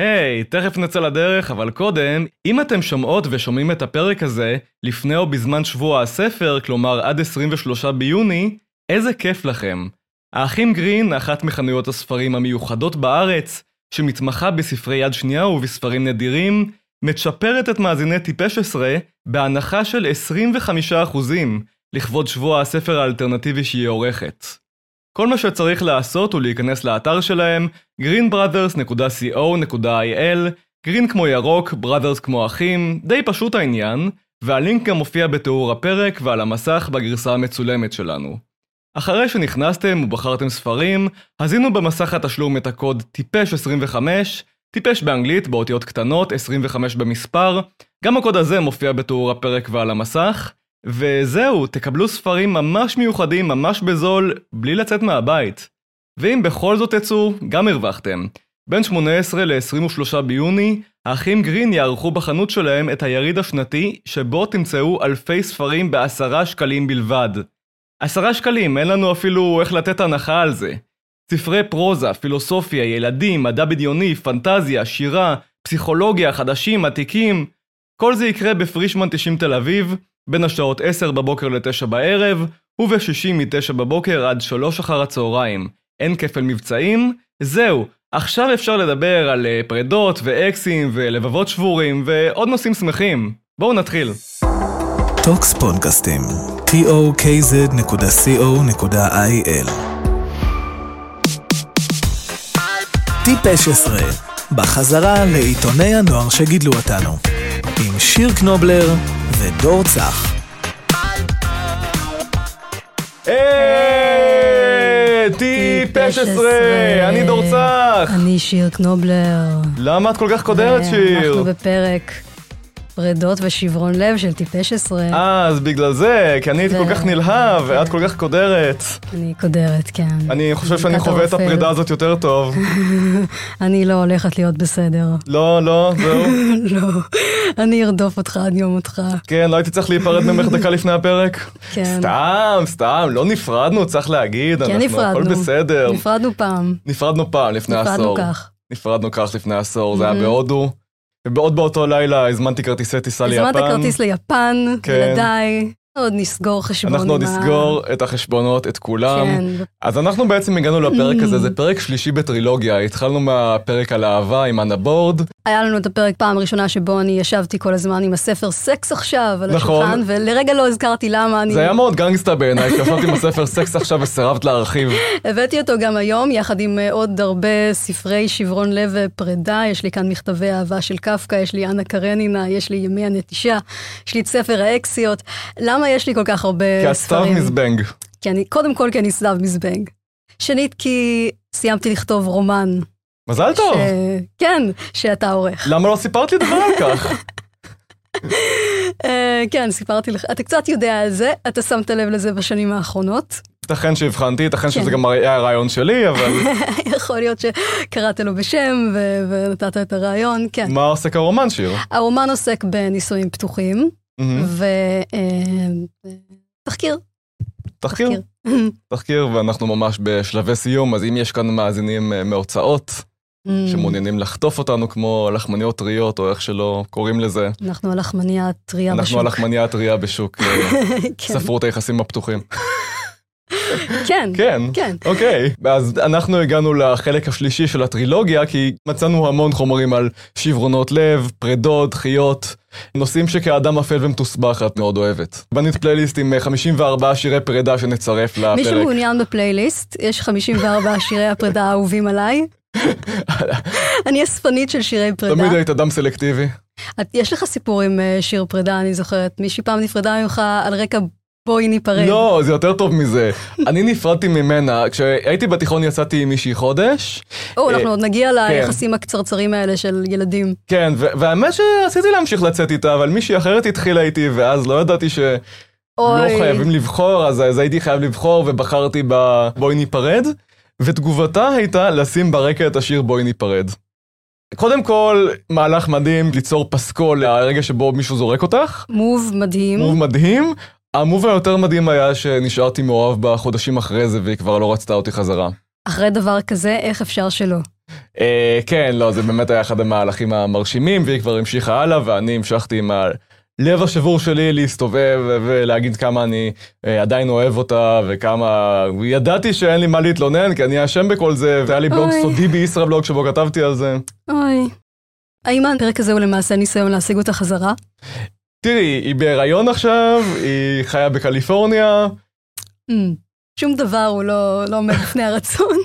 היי, hey, תכף נצא לדרך, אבל קודם, אם אתם שומעות ושומעים את הפרק הזה לפני או בזמן שבוע הספר, כלומר עד 23 ביוני, איזה כיף לכם. האחים גרין, אחת מחנויות הספרים המיוחדות בארץ, שמתמחה בספרי יד שנייה ובספרים נדירים, מצ'פרת את מאזיני טיפש עשרה בהנחה של 25% לכבוד שבוע הספר האלטרנטיבי שהיא עורכת. כל מה שצריך לעשות הוא להיכנס לאתר שלהם, greenbrothers.co.il, גרין כמו ירוק, brothers כמו אחים, די פשוט העניין, והלינק גם מופיע בתיאור הפרק ועל המסך בגרסה המצולמת שלנו. אחרי שנכנסתם ובחרתם ספרים, הזינו במסך התשלום את הקוד טיפש 25, טיפש באנגלית באותיות קטנות, 25 במספר, גם הקוד הזה מופיע בתיאור הפרק ועל המסך, וזהו, תקבלו ספרים ממש מיוחדים, ממש בזול, בלי לצאת מהבית. ואם בכל זאת תצאו, גם הרווחתם. בין 18 ל-23 ביוני, האחים גרין יערכו בחנות שלהם את היריד השנתי, שבו תמצאו אלפי ספרים בעשרה שקלים בלבד. עשרה שקלים, אין לנו אפילו איך לתת הנחה על זה. ספרי פרוזה, פילוסופיה, ילדים, מדע בדיוני, פנטזיה, שירה, פסיכולוגיה, חדשים, עתיקים. כל זה יקרה בפרישמן 90 תל אביב, בין השעות 10 בבוקר ל-9 בערב, ובשישי מ-9 בבוקר עד 3 אחר הצהריים. אין כפל מבצעים, זהו, עכשיו אפשר לדבר על אה, פרידות ואקסים ולבבות שבורים ועוד נושאים שמחים. בואו נתחיל. טוקס פודקאסטים, tokz.co.il טיפש עשרה, בחזרה לעיתוני הנוער שגידלו אותנו, עם שיר קנובלר ודור צח. טיפש עשרה, אני דור צח. אני שיר קנובלר. למה את כל כך קודרת, שיר? אנחנו בפרק פרדות ושברון לב של טיפש עשרה. אה, אז בגלל זה, כי אני הייתי כל כך נלהב, ואת כל כך קודרת. אני קודרת, כן. אני חושב שאני חווה את הפרידה הזאת יותר טוב. אני לא הולכת להיות בסדר. לא, לא, זהו. לא, אני ארדוף אותך עד יום אותך. כן, לא הייתי צריך להיפרד ממך דקה לפני הפרק? כן. סתם, סתם, לא נפרדנו, צריך להגיד, כן אנחנו, הכל. בסדר. נפרדנו פעם. נפרדנו פעם, לפני עשור. נפרדנו כך. נפרדנו כך לפני עשור, זה היה. בהודו. ובעוד באותו לילה הזמנתי כרטיסי טיסה ליפן. הזמנת כרטיס ליפן, כן. ילדיי. עוד נסגור חשבון אנחנו עוד נסגור את החשבונות, את כולם. כן. אז אנחנו בעצם הגענו לפרק הזה, זה פרק שלישי בטרילוגיה. התחלנו מהפרק על אהבה עם אנה בורד. היה לנו את הפרק פעם ראשונה שבו אני ישבתי כל הזמן עם הספר סקס עכשיו על נכון. השולחן, ולרגע לא הזכרתי למה אני... זה היה מאוד גנגסטה בעיניי, שישבתי עם הספר סקס עכשיו וסירבת להרחיב. הבאתי אותו גם היום, יחד עם אה, עוד הרבה ספרי שברון לב ופרידה. יש לי כאן מכתבי אהבה של קפקא, יש לי אנה קרנינה, יש לי ימי הנטישה, יש לי את ספר האקסיות. למה יש לי כל כך הרבה כי הסתיו ספרים? מזבנג. כי אני, קודם כל כי אני סתיו מזבנג. שנית, כי סיימתי לכתוב רומן. מזל טוב. ש... כן, שאתה עורך. למה לא סיפרת לי דבר על כך? אה, כן, סיפרתי לך. אתה קצת יודע על זה, אתה שמת לב לזה בשנים האחרונות. ייתכן שהבחנתי, ייתכן שזה כן. גם היה הרעיון שלי, אבל יכול להיות שקראת לו בשם ונתת את הרעיון, כן. מה עוסק הרומן שיר? הרומן עוסק בנישואים פתוחים. ותחקיר. תחקיר, תחקיר, ואנחנו ממש בשלבי סיום, אז אם יש כאן מאזינים אה, מהוצאות שמעוניינים לחטוף אותנו כמו לחמניות טריות, או איך שלא קוראים לזה, אנחנו הלחמניה הטריה בשוק. אנחנו הלחמניה הטריה בשוק אה, כן, ספרות היחסים הפתוחים. כן, כן. כן. אוקיי, אז אנחנו הגענו לחלק השלישי של הטרילוגיה, כי מצאנו המון חומרים על שברונות לב, פרדות, דחיות, נושאים שכאדם אפל ומתוסבך את מאוד אוהבת. בנית פלייליסט עם אה, 54 שירי פרידה שנצרף לפרק. מי שמעוניין בפלייליסט, יש 54 שירי הפרידה האהובים עליי. אני אספנית של שירי פרידה. תמיד היית אדם סלקטיבי. יש לך סיפור עם אה, שיר פרידה, אני זוכרת. מישהי פעם נפרדה ממך על רקע בואי ניפרד. לא, זה יותר טוב מזה. אני נפרדתי ממנה, כשהייתי בתיכון יצאתי עם מישהי חודש. או, אה, אנחנו עוד נגיע ליחסים הקצרצרים האלה של ילדים. כן, והאמת שרציתי להמשיך לצאת איתה, אבל מישהי אחרת התחילה איתי, ואז לא ידעתי שלא אוי, חייבים לבחור, אז, אז הייתי חייב לבחור, ובחרתי בבואי ניפרד, ותגובתה הייתה לשים ברקע את השיר בואי ניפרד. קודם כל, מהלך מדהים ליצור פסקול לרגע שבו מישהו זורק אותך, מוב מדהים. מוב מדהים. המוב היותר מדהים היה שנשארתי מאוהב בחודשים אחרי זה, והיא כבר לא רצתה אותי חזרה. אחרי דבר כזה, איך אפשר שלא? אה, כן, לא, זה באמת היה אחד המהלכים המרשימים, והיא כבר המשיכה הלאה, ואני המשכתי עם הלב השבור שלי להסתובב ולהגיד כמה אני אה, עדיין אוהב אותה, וכמה... ידעתי שאין לי מה להתלונן, כי אני אשם בכל זה, והיה לי בלוג אוי. סודי בישראבלוג שבו כתבתי על זה. אוי. האם הפרק הזה הוא למעשה ניסיון להשיג אותה חזרה? תראי, היא בהיריון עכשיו, היא חיה בקליפורניה, אמ, שום דבר הוא לא לא עומד בפני הרצון.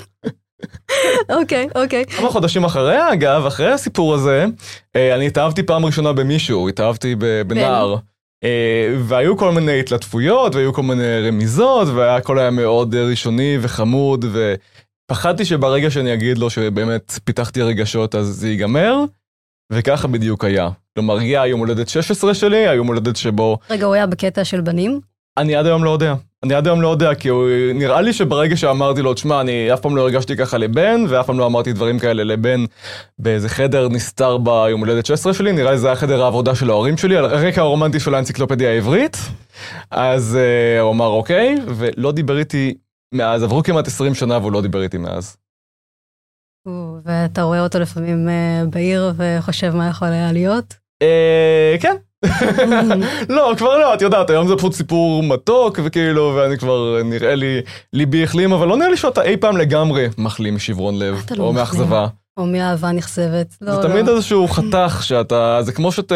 אוקיי, אוקיי. כמה חודשים אחריה, אגב, אחרי הסיפור הזה, אה, אני התאהבתי פעם ראשונה במישהו, התאהבתי בנער. אה, והיו כל מיני התלטפויות, והיו כל מיני רמיזות, והכל היה מאוד אה, ראשוני וחמוד, ופחדתי שברגע שאני אגיד לו שבאמת פיתחתי רגשות אז זה ייגמר, וככה בדיוק היה. כלומר, הגיע היום הולדת 16 שלי, היום הולדת שבו רגע, הוא היה בקטע של בנים? אני עד היום לא יודע. אני עד היום לא יודע, כי הוא, נראה לי שברגע שאמרתי לו, תשמע, אני אף פעם לא הרגשתי ככה לבן, ואף פעם לא אמרתי דברים כאלה לבן באיזה חדר נסתר ביום הולדת 16 שלי, נראה לי זה היה חדר העבודה של ההורים שלי, על הרקע הרומנטי של האנציקלופדיה העברית. אז uh, הוא אמר אוקיי, ולא דיבר איתי מאז, עברו כמעט 20 שנה והוא לא דיבר איתי מאז. ואתה רואה אותו לפעמים אה, בעיר וחושב מה יכול היה להיות? אה, כן. לא, כבר לא, את יודעת, היום זה פשוט סיפור מתוק, וכאילו, ואני כבר, נראה לי, ליבי החלים, אבל לא נראה לי שאתה אי פעם לגמרי מחלים משברון לב, לא או. מאכזבה. או מאהבה נכזבת? לא, זה לא. תמיד איזשהו חתך שאתה, זה כמו שאתה,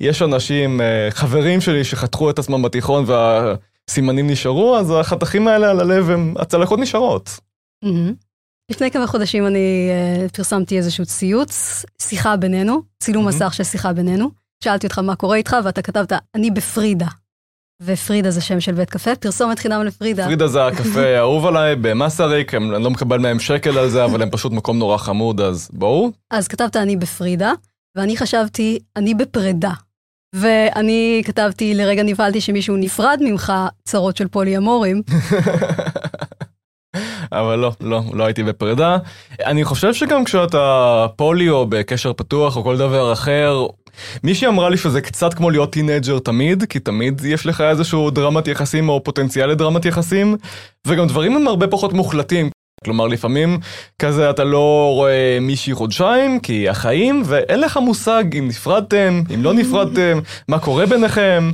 יש אנשים, אה, חברים שלי שחתכו את עצמם בתיכון והסימנים נשארו, אז החתכים האלה על הלב, הם, הצלקות נשארות. לפני כמה חודשים אני אה, פרסמתי איזשהו ציוץ, שיחה בינינו, צילום מהמם. מסך של שיחה בינינו. שאלתי אותך מה קורה איתך, ואתה כתבת, אני בפרידה. ופרידה זה שם של בית קפה, פרסומת חינם לפרידה. פרידה זה הקפה האהוב עליי במסריק, הם- אני לא מקבל מהם שקל על זה, אבל הם פשוט מקום נורא חמוד, אז בואו. אז כתבת אני בפרידה, ואני חשבתי, אני בפרידה. ואני כתבתי, לרגע נבהלתי שמישהו נפרד ממך, צרות של פולי-אמורים. אבל לא, לא, לא הייתי בפרידה. אני חושב שגם כשאתה פולי או בקשר פתוח או כל דבר אחר, מישהי אמרה לי שזה קצת כמו להיות teenager תמיד, כי תמיד יש לך איזשהו דרמת יחסים או פוטנציאל לדרמת יחסים, וגם דברים הם הרבה פחות מוחלטים. כלומר, לפעמים כזה אתה לא רואה מישהי חודשיים, כי החיים, ואין לך מושג אם נפרדתם, אם לא נפרדתם, מה קורה ביניכם.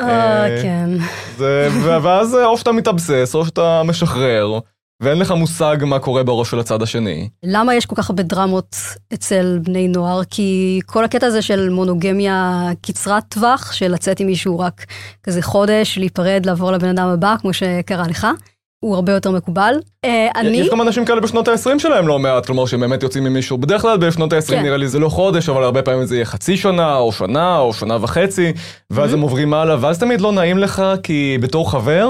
אה, אה, כן. ואז או שאתה מתאבסס או שאתה משחרר, ואין לך מושג מה קורה בראש של הצד השני. למה יש כל כך הרבה דרמות אצל בני נוער? כי כל הקטע הזה של מונוגמיה קצרת טווח, של לצאת עם מישהו רק כזה חודש, להיפרד, לעבור לבן אדם הבא, כמו שקרה לך, הוא הרבה יותר מקובל. אה, אני... יש גם אנשים כאלה בשנות ה-20 שלהם לא מעט, כלומר שהם באמת יוצאים עם מישהו, בדרך כלל בשנות ה-20 כן. נראה לי זה לא חודש, אבל הרבה פעמים זה יהיה חצי שנה, או שנה, או שנה וחצי, ואז Mhm. הם עוברים הלאה, ואז תמיד לא נעים לך, כי בתור חבר,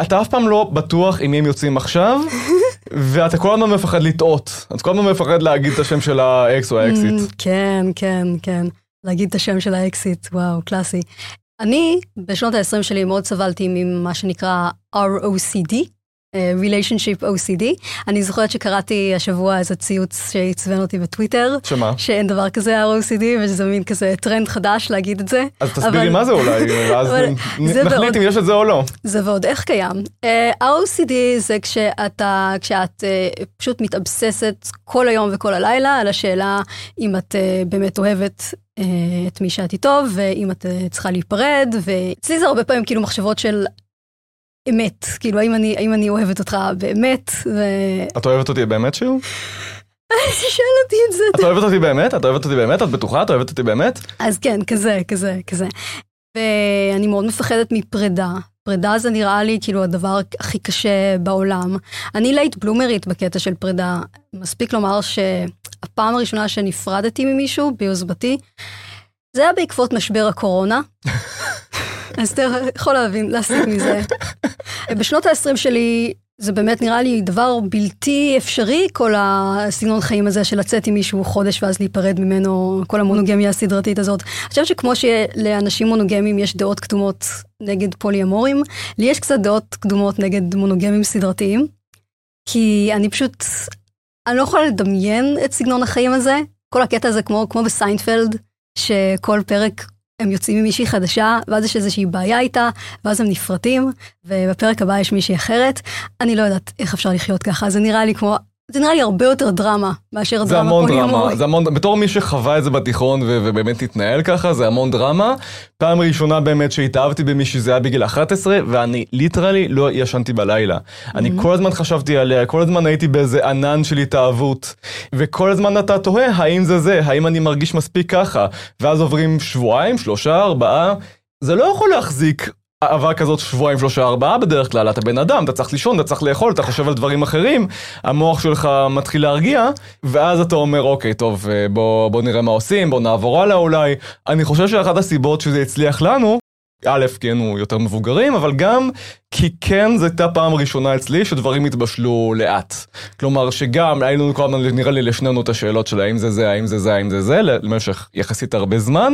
אתה אף פעם לא בטוח עם מי הם יוצאים עכשיו, ואתה כל הזמן מפחד לטעות. אתה כל הזמן מפחד להגיד את השם של האקס או האקסית. אממ, כן, כן, כן. להגיד את השם של האקסית, וואו, קלאסי. אני, בשנות ה-20 שלי מאוד סבלתי ממה שנקרא ROCD, Relationship OCD. אני זוכרת שקראתי השבוע איזה ציוץ שעצבן אותי בטוויטר, שמה? שאין דבר כזה ROCD, ושזה מין כזה טרנד חדש להגיד את זה. אז תסבירי אבל- מה זה אולי, ואז נ- זה נחליט ועוד- אם יש את זה או לא. זה ועוד איך קיים. אה, ROCD זה כשאתה, כשאת אה, פשוט מתאבססת כל היום וכל הלילה על השאלה אם את אה, באמת אוהבת אה, את מי שאת איתו, ואם את אה, צריכה להיפרד, ואצלי זה הרבה פעמים כאילו מחשבות של אמת, כאילו האם אני, האם אני אוהבת אותך באמת, ו... את אוהבת אותי באמת שיר? שואל אותי את זה. את אוהבת אותי באמת? את אוהבת אותי באמת? את בטוחה? את אוהבת אותי באמת? אז כן, כזה, כזה, כזה. ואני מאוד מפחדת מפרידה. פרידה זה נראה לי כאילו הדבר הכי קשה בעולם. אני late bloomer ית בקטע של פרידה. מספיק לומר שהפעם הראשונה שנפרדתי ממישהו ביוזמתי, זה היה בעקבות משבר הקורונה. אז אתה יכול להבין, להסיק מזה. בשנות ה-20 שלי, זה באמת נראה לי דבר בלתי אפשרי, כל הסגנון חיים הזה של לצאת עם מישהו חודש ואז להיפרד ממנו, כל המונוגמיה הסדרתית הזאת. אני חושבת שכמו שלאנשים מונוגמים יש דעות קדומות נגד פולי-אמורים, לי יש קצת דעות קדומות נגד מונוגמים סדרתיים, כי אני פשוט, אני לא יכולה לדמיין את סגנון החיים הזה. כל הקטע הזה כמו, כמו בסיינפלד, שכל פרק הם יוצאים עם מישהי חדשה, ואז יש איזושהי בעיה איתה, ואז הם נפרטים, ובפרק הבא יש מישהי אחרת. אני לא יודעת איך אפשר לחיות ככה, זה נראה לי כמו זה נראה לי הרבה יותר דרמה מאשר זה דרמה המון פוליומורית. דרמה, זה המון, בתור מי שחווה את זה בתיכון ו- ובאמת התנהל ככה, זה המון דרמה. פעם ראשונה באמת שהתאהבתי במישהי זה היה בגיל 11, ואני ליטרלי לא ישנתי בלילה. אני כל הזמן חשבתי עליה, כל הזמן הייתי באיזה ענן של התאהבות, וכל הזמן אתה תוהה האם זה זה, האם אני מרגיש מספיק ככה, ואז עוברים שבועיים, שלושה, ארבעה, זה לא יכול להחזיק אהבה כזאת שבועיים, שלושה, ארבעה בדרך כלל, אתה בן אדם, אתה צריך לישון, אתה צריך לאכול, אתה חושב על דברים אחרים, המוח שלך מתחיל להרגיע, ואז אתה אומר, אוקיי, טוב, אה, בוא, בוא נראה מה עושים, בוא נעבור הלאה אולי. אני חושב שאחת הסיבות שזה הצליח לנו, א', כי היינו יותר מבוגרים, אבל גם כי כן זו הייתה פעם ראשונה אצלי שדברים התבשלו לאט. כלומר שגם היינו כל הזמן נראה לי לשנינו את השאלות של האם זה זה, האם זה זה, האם זה זה, למשך יחסית הרבה זמן,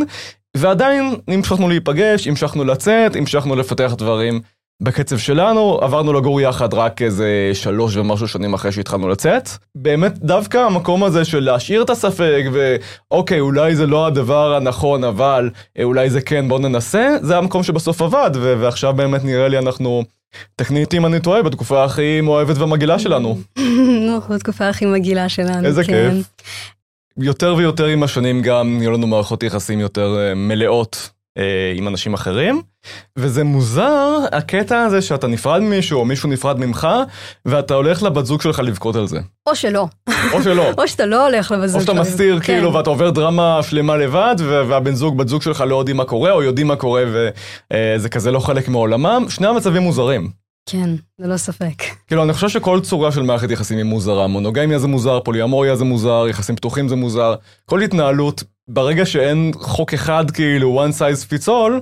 ועדיין המשכנו להיפגש, המשכנו לצאת, המשכנו לפתח דברים בקצב שלנו, עברנו לגור יחד רק איזה שלוש ומשהו שנים אחרי שהתחלנו לצאת. באמת דווקא המקום הזה של להשאיר את הספק ואוקיי אולי זה לא הדבר הנכון אבל אה, אולי זה כן בוא ננסה, זה המקום שבסוף עבד ו- ועכשיו באמת נראה לי אנחנו, תקני אותי אם אני טועה, בתקופה הכי מאוהבת ומגעילה שלנו. נו, בתקופה הכי מגעילה שלנו. איזה כן. כיף. יותר ויותר עם השנים גם נהיו לנו מערכות יחסים יותר אה, מלאות עם אנשים אחרים. וזה מוזר הקטע הזה שאתה נפרד ממישהו או מישהו נפרד ממך ואתה הולך לבת זוג שלך לבכות על זה. או שלא. או שלא. או שאתה לא הולך לבזוג או שאתה. מסתיר כן. כאילו ואתה עובר דרמה שלמה לבד והבן זוג בת זוג שלך לא יודעים מה קורה או יודעים מה קורה וזה כזה לא חלק מעולמם שני המצבים מוזרים. כן, ללא ספק. כאילו אני חושב שכל צורה של מערכת יחסים היא מוזרה, מונוגמיה זה מוזר, פוליאמוריה זה מוזר, יחסים פתוחים זה מוזר, כל התנהלות, ברגע שאין חוק אחד כאילו one size fits all,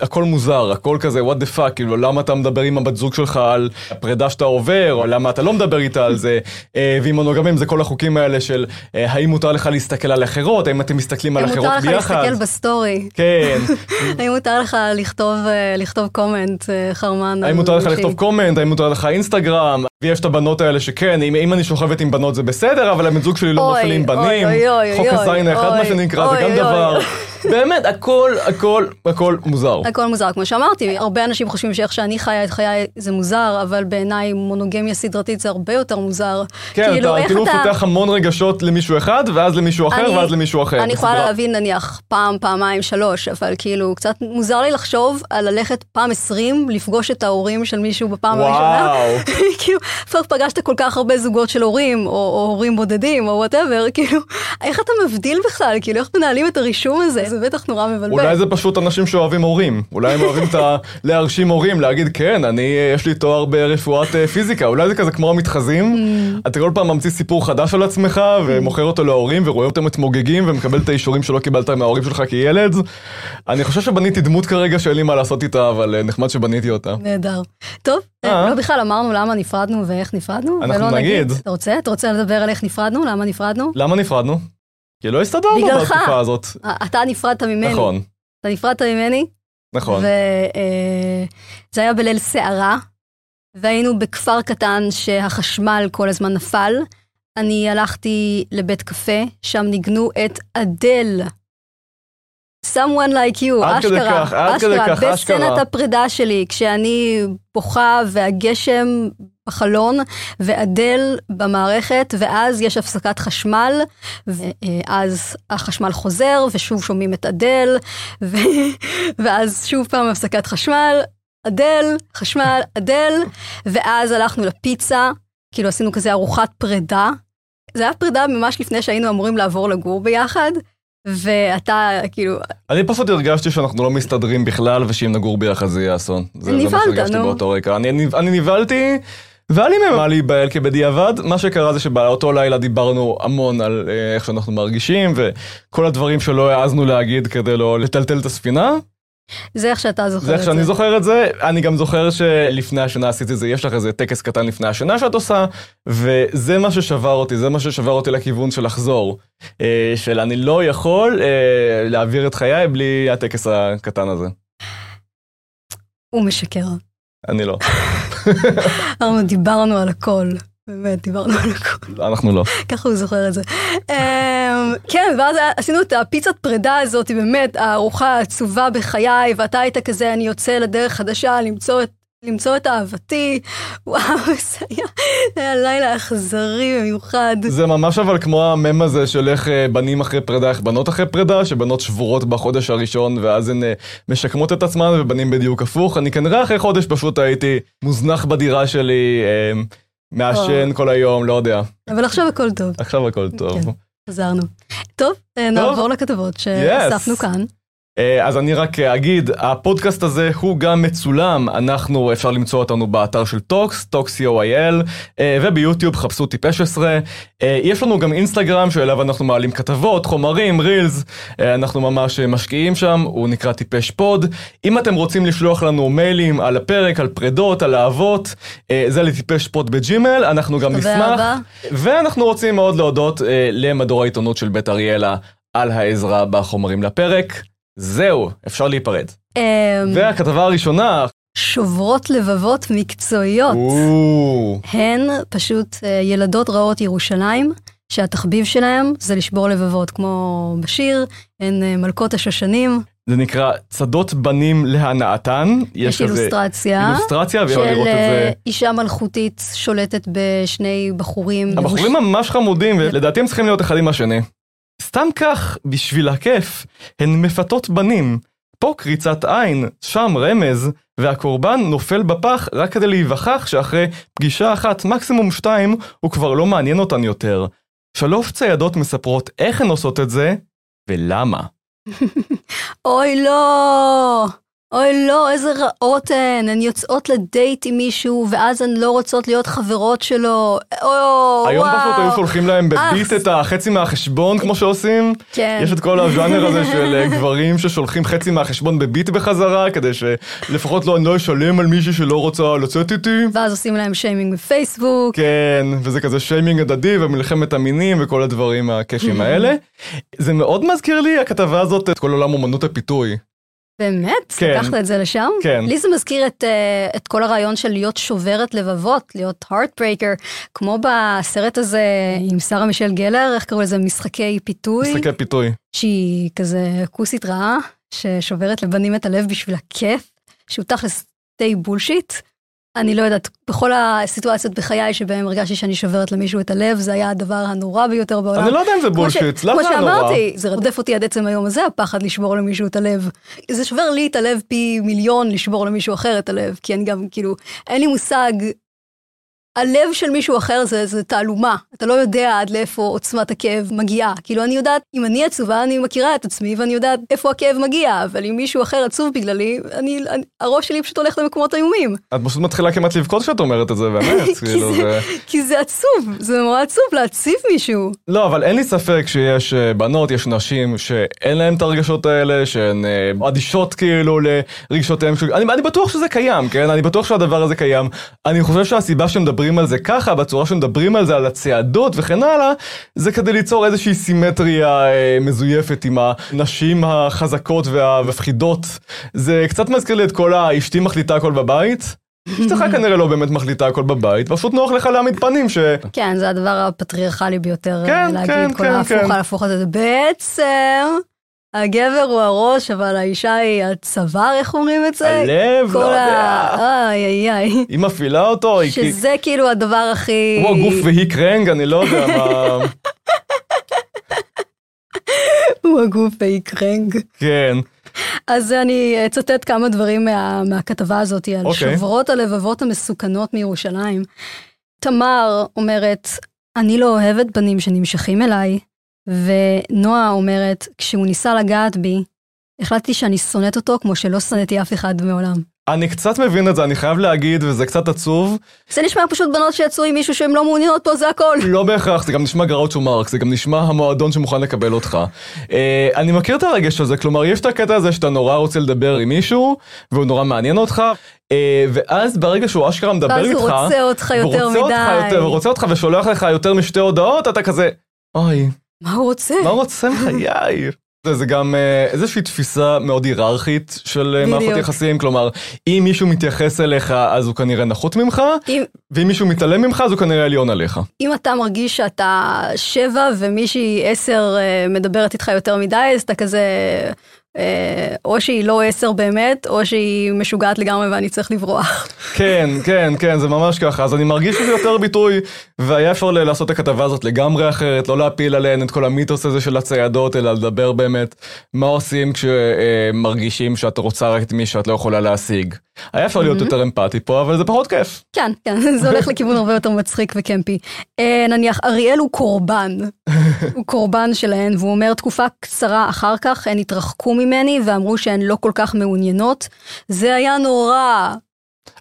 הכל מוזר, הכל כזה what the fuck, כאילו למה אתה מדבר עם הבת זוג שלך על הפרידה שאתה עובר, או למה אתה לא מדבר איתה על זה, אה, ועם מונוגמים זה כל החוקים האלה של אה, האם מותר לך להסתכל על אחרות, האם אתם מסתכלים על האם אחרות מותר לך ביחד. להסתכל בסטורי? כן, האם מותר לך לכתוב, לכתוב קומנט אה, חרמן? האם מותר לך? לכתוב קומנט, האם מותר לך אינסטגרם, ויש את הבנות האלה שכן, אם, אני שוכבת עם בנות זה בסדר, אבל הבן זוג שלי לא אוי, בנים, חוק הזין האחד מה שנקרא, זה אוי, גם אוי. באמת, הכל, הכל, הכל מוזר. הכל מוזר, כמו שאמרתי, הרבה אנשים חושבים שאיך שאני חיה את חיי זה מוזר, אבל בעיניי מונוגמיה סדרתית זה הרבה יותר מוזר. כן, כאילו, אתה כאילו אתה... מפתח המון רגשות למישהו אחד, ואז למישהו אחר, אני- ואז למישהו אחר. אני יכולה. להבין נניח פעם, פעמיים, שלוש, אבל כאילו קצת מוזר לי לחשוב על ללכת פעם עשרים לפגוש את ההורים של מישהו בפעם הראשונה. כאילו, פגשת כל כך הרבה זוגות של הורים, או, או הורים בודדים, או whatever, כאילו, איך אתה מבדיל בכלל? כאילו, איך מנהלים את הרישום הזה? זה בטח נורא מבלבל. אולי זה פשוט אנשים שאוהבים הורים, אולי הם אוהבים את ה... להרשים הורים, להגיד כן, אני, יש לי תואר ברפואת אה, פיזיקה, אולי זה כזה כמו המתחזים, אממ. אתה כל פעם ממציא סיפור חדש על עצמך, ומוכר אותו להורים, ורואה אותם מתמוגגים, ומקבל את האישורים שלא קיבלת מההורים שלך כילד. אני חושב שבניתי דמות כרגע שאין לי מה לעשות איתה, אבל אה, נחמד שבניתי אותה. נהדר. טוב, אה. לא בכלל אמרנו למה נפרדנו ואיך נפרדנו, אנחנו ולא נגיד. אתה רוצה? אתה רוצה לדבר על איך נפרדנו? למה נפרדנו? למה נפרדנו? כי לא הסתדרנו. בתקופה הזאת. אה, אתה נפרדת ממני. נכון, אתה נפרדת ממני, נכון. וזה היה בליל סערה, והיינו בכפר קטן שהחשמל כל הזמן נפל. אני הלכתי לבית קפה, שם ניגנו את אדל. someone like you, עד כדי אשכרה, כך, עד כדי כך, בסצנת אשכרה. הפרידה שלי, כשאני בוכה והגשם בחלון, ואדל במערכת, ואז יש הפסקת חשמל, ואז החשמל חוזר, ושוב שומעים את אדל, ו... ואז שוב פעם הפסקת חשמל, אדל, חשמל, אדל, ואז הלכנו לפיצה, כאילו עשינו כזה ארוחת פרידה. זה היה פרידה ממש לפני שהיינו אמורים לעבור לגור ביחד, ואתה כאילו, אני פשוט הרגשתי שאנחנו לא מסתדרים בכלל, ושאם נגור ביחד זה יהיה אסון. זה זה מה נבהלת, שהרגשתי נו. באותו רגע. אני אני נבהלתי, והיה לי ממה להיבהל כבדיעבד. מה שקרה זה שבאותו לילה דיברנו המון על אה, איך שאנחנו מרגישים, וכל הדברים שלא העזנו להגיד כדי לא לטלטל את הספינה. זה איך שאתה זוכר זה את איך שאני זוכר את זה, אני גם זוכר שלפני השנה עשיתי את זה, יש לך איזה טקס קטן לפני השנה שאת עושה, וזה מה ששבר אותי, זה מה ששבר אותי לכיוון של לחזור. אה, של אני לא יכול אה, להעביר את חיי בלי הטקס הקטן הזה. הוא משקר. אני לא. אנחנו דיברנו על הכל. באמת, דיברנו על הכל. אנחנו לא. ככה הוא זוכר את זה. אמ, כן, ואז עשינו את הפיצת פרידה הזאת, באמת, הארוחה העצובה בחיי, ואתה היית כזה, אני יוצא לדרך חדשה למצוא את... למצוא את אהבתי, וואו, זה היה, זה היה לילה אכזרי במיוחד. זה ממש אבל כמו המם הזה של איך אה, בנים אחרי פרידה, איך בנות אחרי פרידה, שבנות שבורות בחודש הראשון ואז הן אה, משקמות את עצמן ובנים בדיוק הפוך. אני כנראה אחרי חודש פשוט הייתי מוזנח בדירה שלי, אה, מעשן כל היום, לא יודע. אבל עכשיו הכל טוב. עכשיו הכל טוב. כן. חזרנו. טוב, נעבור לכתבות שאספנו כאן. אה, אז אני רק אגיד, הפודקאסט הזה הוא גם מצולם, אנחנו, אפשר למצוא אותנו באתר של טוקס, טוקס co.il, אה, וביוטיוב חפשו טיפשעשרה. יש לנו גם אינסטגרם שאליו אנחנו מעלים כתבות, חומרים, reels, אנחנו ממש משקיעים שם, הוא נקרא טיפש פוד. אם אתם רוצים לשלוח לנו מיילים על הפרק, על פרידות, על אהבות, זה לטיפש פוד ב Gmail, אנחנו גם נשמח. ואנחנו רוצים מאוד להודות למדור העיתונות של בית אריאלה על העזרה בחומרים לפרק. זהו, אפשר להיפרד. אמ, והכתבה הראשונה... שוברות לבבות מקצועיות. הן פשוט אה, ילדות רעות ירושלים, שהתחביב שלהם זה לשבור לבבות, כמו בשיר, הן אה, מלכות השושנים. זה נקרא צדות בנים להנאתן. יש, יש אילוסטרציה. אילוסטרציה, ואפשר לראות את זה. של אה, אישה מלכותית שולטת בשני בחורים. הבחורים ממש חמודים, ולדעתי הם צריכים להיות אחד עם השני. סתם כך, בשביל הכיף, הן מפתות בנים. פה קריצת עין, שם רמז, והקורבן נופל בפח רק כדי להיווכח שאחרי פגישה אחת, מקסימום שתיים, הוא כבר לא מעניין אותן יותר. שלוש ציידות מספרות איך הן עושות את זה, ולמה. אוי לא! אוי לא, איזה רעות הן, הן יוצאות לדייט עם מישהו, ואז הן לא רוצות להיות חברות שלו, אוי, וואו. היום פשוט היו שולחים להם בביט את החצי מהחשבון, כמו שעושים. כן. יש את כל הז'אנר הזה של אה, גברים ששולחים חצי מהחשבון בביט בחזרה, כדי שלפחות לא, אני לא אשלם על מישהי שלא רוצה לצאת איתי. ואז עושים להם שיימינג בפייסבוק. כן, וזה כזה שיימינג הדדי ומלחמת המינים וכל הדברים הקשים האלה. זה מאוד מזכיר לי, הכתבה הזאת, את כל עולם אומנות הפיתוי. באמת? כן. לקחת את זה לשם? כן. לי זה מזכיר את, uh, את כל הרעיון של להיות שוברת לבבות, להיות heartbreaker, כמו בסרט הזה עם שרה מישל גלר, איך קראו לזה? משחקי פיתוי. משחקי פיתוי. שהיא כזה כוסית רעה, ששוברת לבנים את הלב בשביל הכיף, שהוא תכלס די בולשיט. אני לא יודעת, בכל הסיטואציות בחיי שבהם הרגשתי שאני שוברת למישהו את הלב, זה היה הדבר הנורא ביותר בעולם. אני לא יודע אם זה בולשיט, למה זה נורא? כמו שאמרתי, זה רודף אותי עד עצם היום הזה, הפחד לשבור למישהו את הלב. זה שובר לי את הלב פי מיליון לשבור למישהו אחר את הלב, כי אני גם, כאילו, אין לי מושג הלב של מישהו אחר זה, זה תעלומה, אתה לא יודע עד לאיפה עוצמת הכאב מגיעה. כאילו אני יודעת, אם אני עצובה אני מכירה את עצמי ואני יודעת איפה הכאב מגיע, אבל אם מישהו אחר עצוב בגללי, אני, אני, הראש שלי פשוט הולך למקומות איומים. את פשוט מתחילה כמעט לבכות כשאת אומרת את זה, באמת. כי, כאילו, זה, זה... כי זה עצוב, זה נורא עצוב להציב מישהו. לא, אבל אין לי ספק שיש אה, בנות, יש נשים שאין להן את הרגשות האלה, שהן אה, אדישות כאילו לרגשותיהם. אני, אני בטוח שזה קיים, כן? אני בטוח שהדבר הזה קיים. אני חושב שהסיבה שמדברים מדברים על זה ככה, בצורה שמדברים על זה, על הצעדות וכן הלאה, זה כדי ליצור איזושהי סימטריה אה, מזויפת עם הנשים החזקות והמפחידות. זה קצת מזכיר לי את כל האשתי מחליטה הכל בבית. אשתך כנראה לא באמת מחליטה הכל בבית, פשוט נוח לך להעמיד פנים ש... כן, זה הדבר הפטריארכלי ביותר כן, אה, להגיד, כן, כל כן, ההפוך כן. על הפוך הזה. בעצם, הגבר הוא הראש, אבל האישה היא הצוואר, איך אומרים את זה? הלב, לא. יודע. איי, איי, איי. היא מפעילה אותו. שזה כאילו הדבר הכי... הוא הגוף והיא קרנג, אני לא יודע מה... הוא הגוף והיא קרנג. כן. אז אני אצטט כמה דברים מה, מהכתבה הזאת על אוקיי. שוברות הלבבות המסוכנות מירושלים. תמר אומרת, אני לא אוהבת בנים שנמשכים אליי, ונועה אומרת, כשהוא ניסה לגעת בי, החלטתי שאני שונאת אותו כמו שלא שנאתי אף אחד מעולם. אני קצת מבין את זה, אני חייב להגיד, וזה קצת עצוב. זה נשמע פשוט בנות שיצאו עם מישהו שהן לא מעוניינות פה, זה הכל. לא בהכרח, זה גם נשמע גראוצ'ו מרקס, זה גם נשמע המועדון שמוכן לקבל אותך. אה, אני מכיר את הרגש הזה, כלומר, יש את הקטע הזה שאתה נורא רוצה לדבר עם מישהו, והוא נורא מעניין אותך, אה, ואז ברגע שהוא אשכרה מדבר ואז איתך, הוא רוצה אותך יותר מדי. הוא רוצה אותך ושולח לך יותר משתי הודעות, אתה כזה, אוי, מה הוא רוצה? מה הוא רוצה מחיי? זה, גם אה, איזושהי תפיסה מאוד היררכית של אה, מערכות. יחסים, כלומר, אם מישהו מתייחס אליך אז הוא כנראה נחות ממך, אם, ואם מישהו מתעלם ממך אז הוא כנראה עליון עליך. אם אתה מרגיש שאתה שבע ומישהי עשר אה, מדברת איתך יותר מדי, אז אתה כזה, או שהיא לא עשר באמת, או שהיא משוגעת לגמרי ואני צריך לברוח. כן, כן, כן, זה ממש ככה. אז אני מרגיש שזה יותר ביטוי, והיה אפשר לעשות את הכתבה הזאת לגמרי אחרת, לא להפיל עליהן את כל המיתוס הזה של הציידות, אלא לדבר באמת מה עושים כשמרגישים שאת רוצה רק את מי שאת לא יכולה להשיג. היה אפשר להיות יותר אמפתי פה, אבל זה פחות כיף. כן, כן, זה הולך לכיוון הרבה יותר מצחיק וקמפי. אה, נניח, אריאל הוא קורבן, הוא קורבן שלהן, והוא אומר, תקופה קצרה אחר כך הן התרחקו ממני ואמרו שהן לא כל כך מעוניינות. זה היה נורא.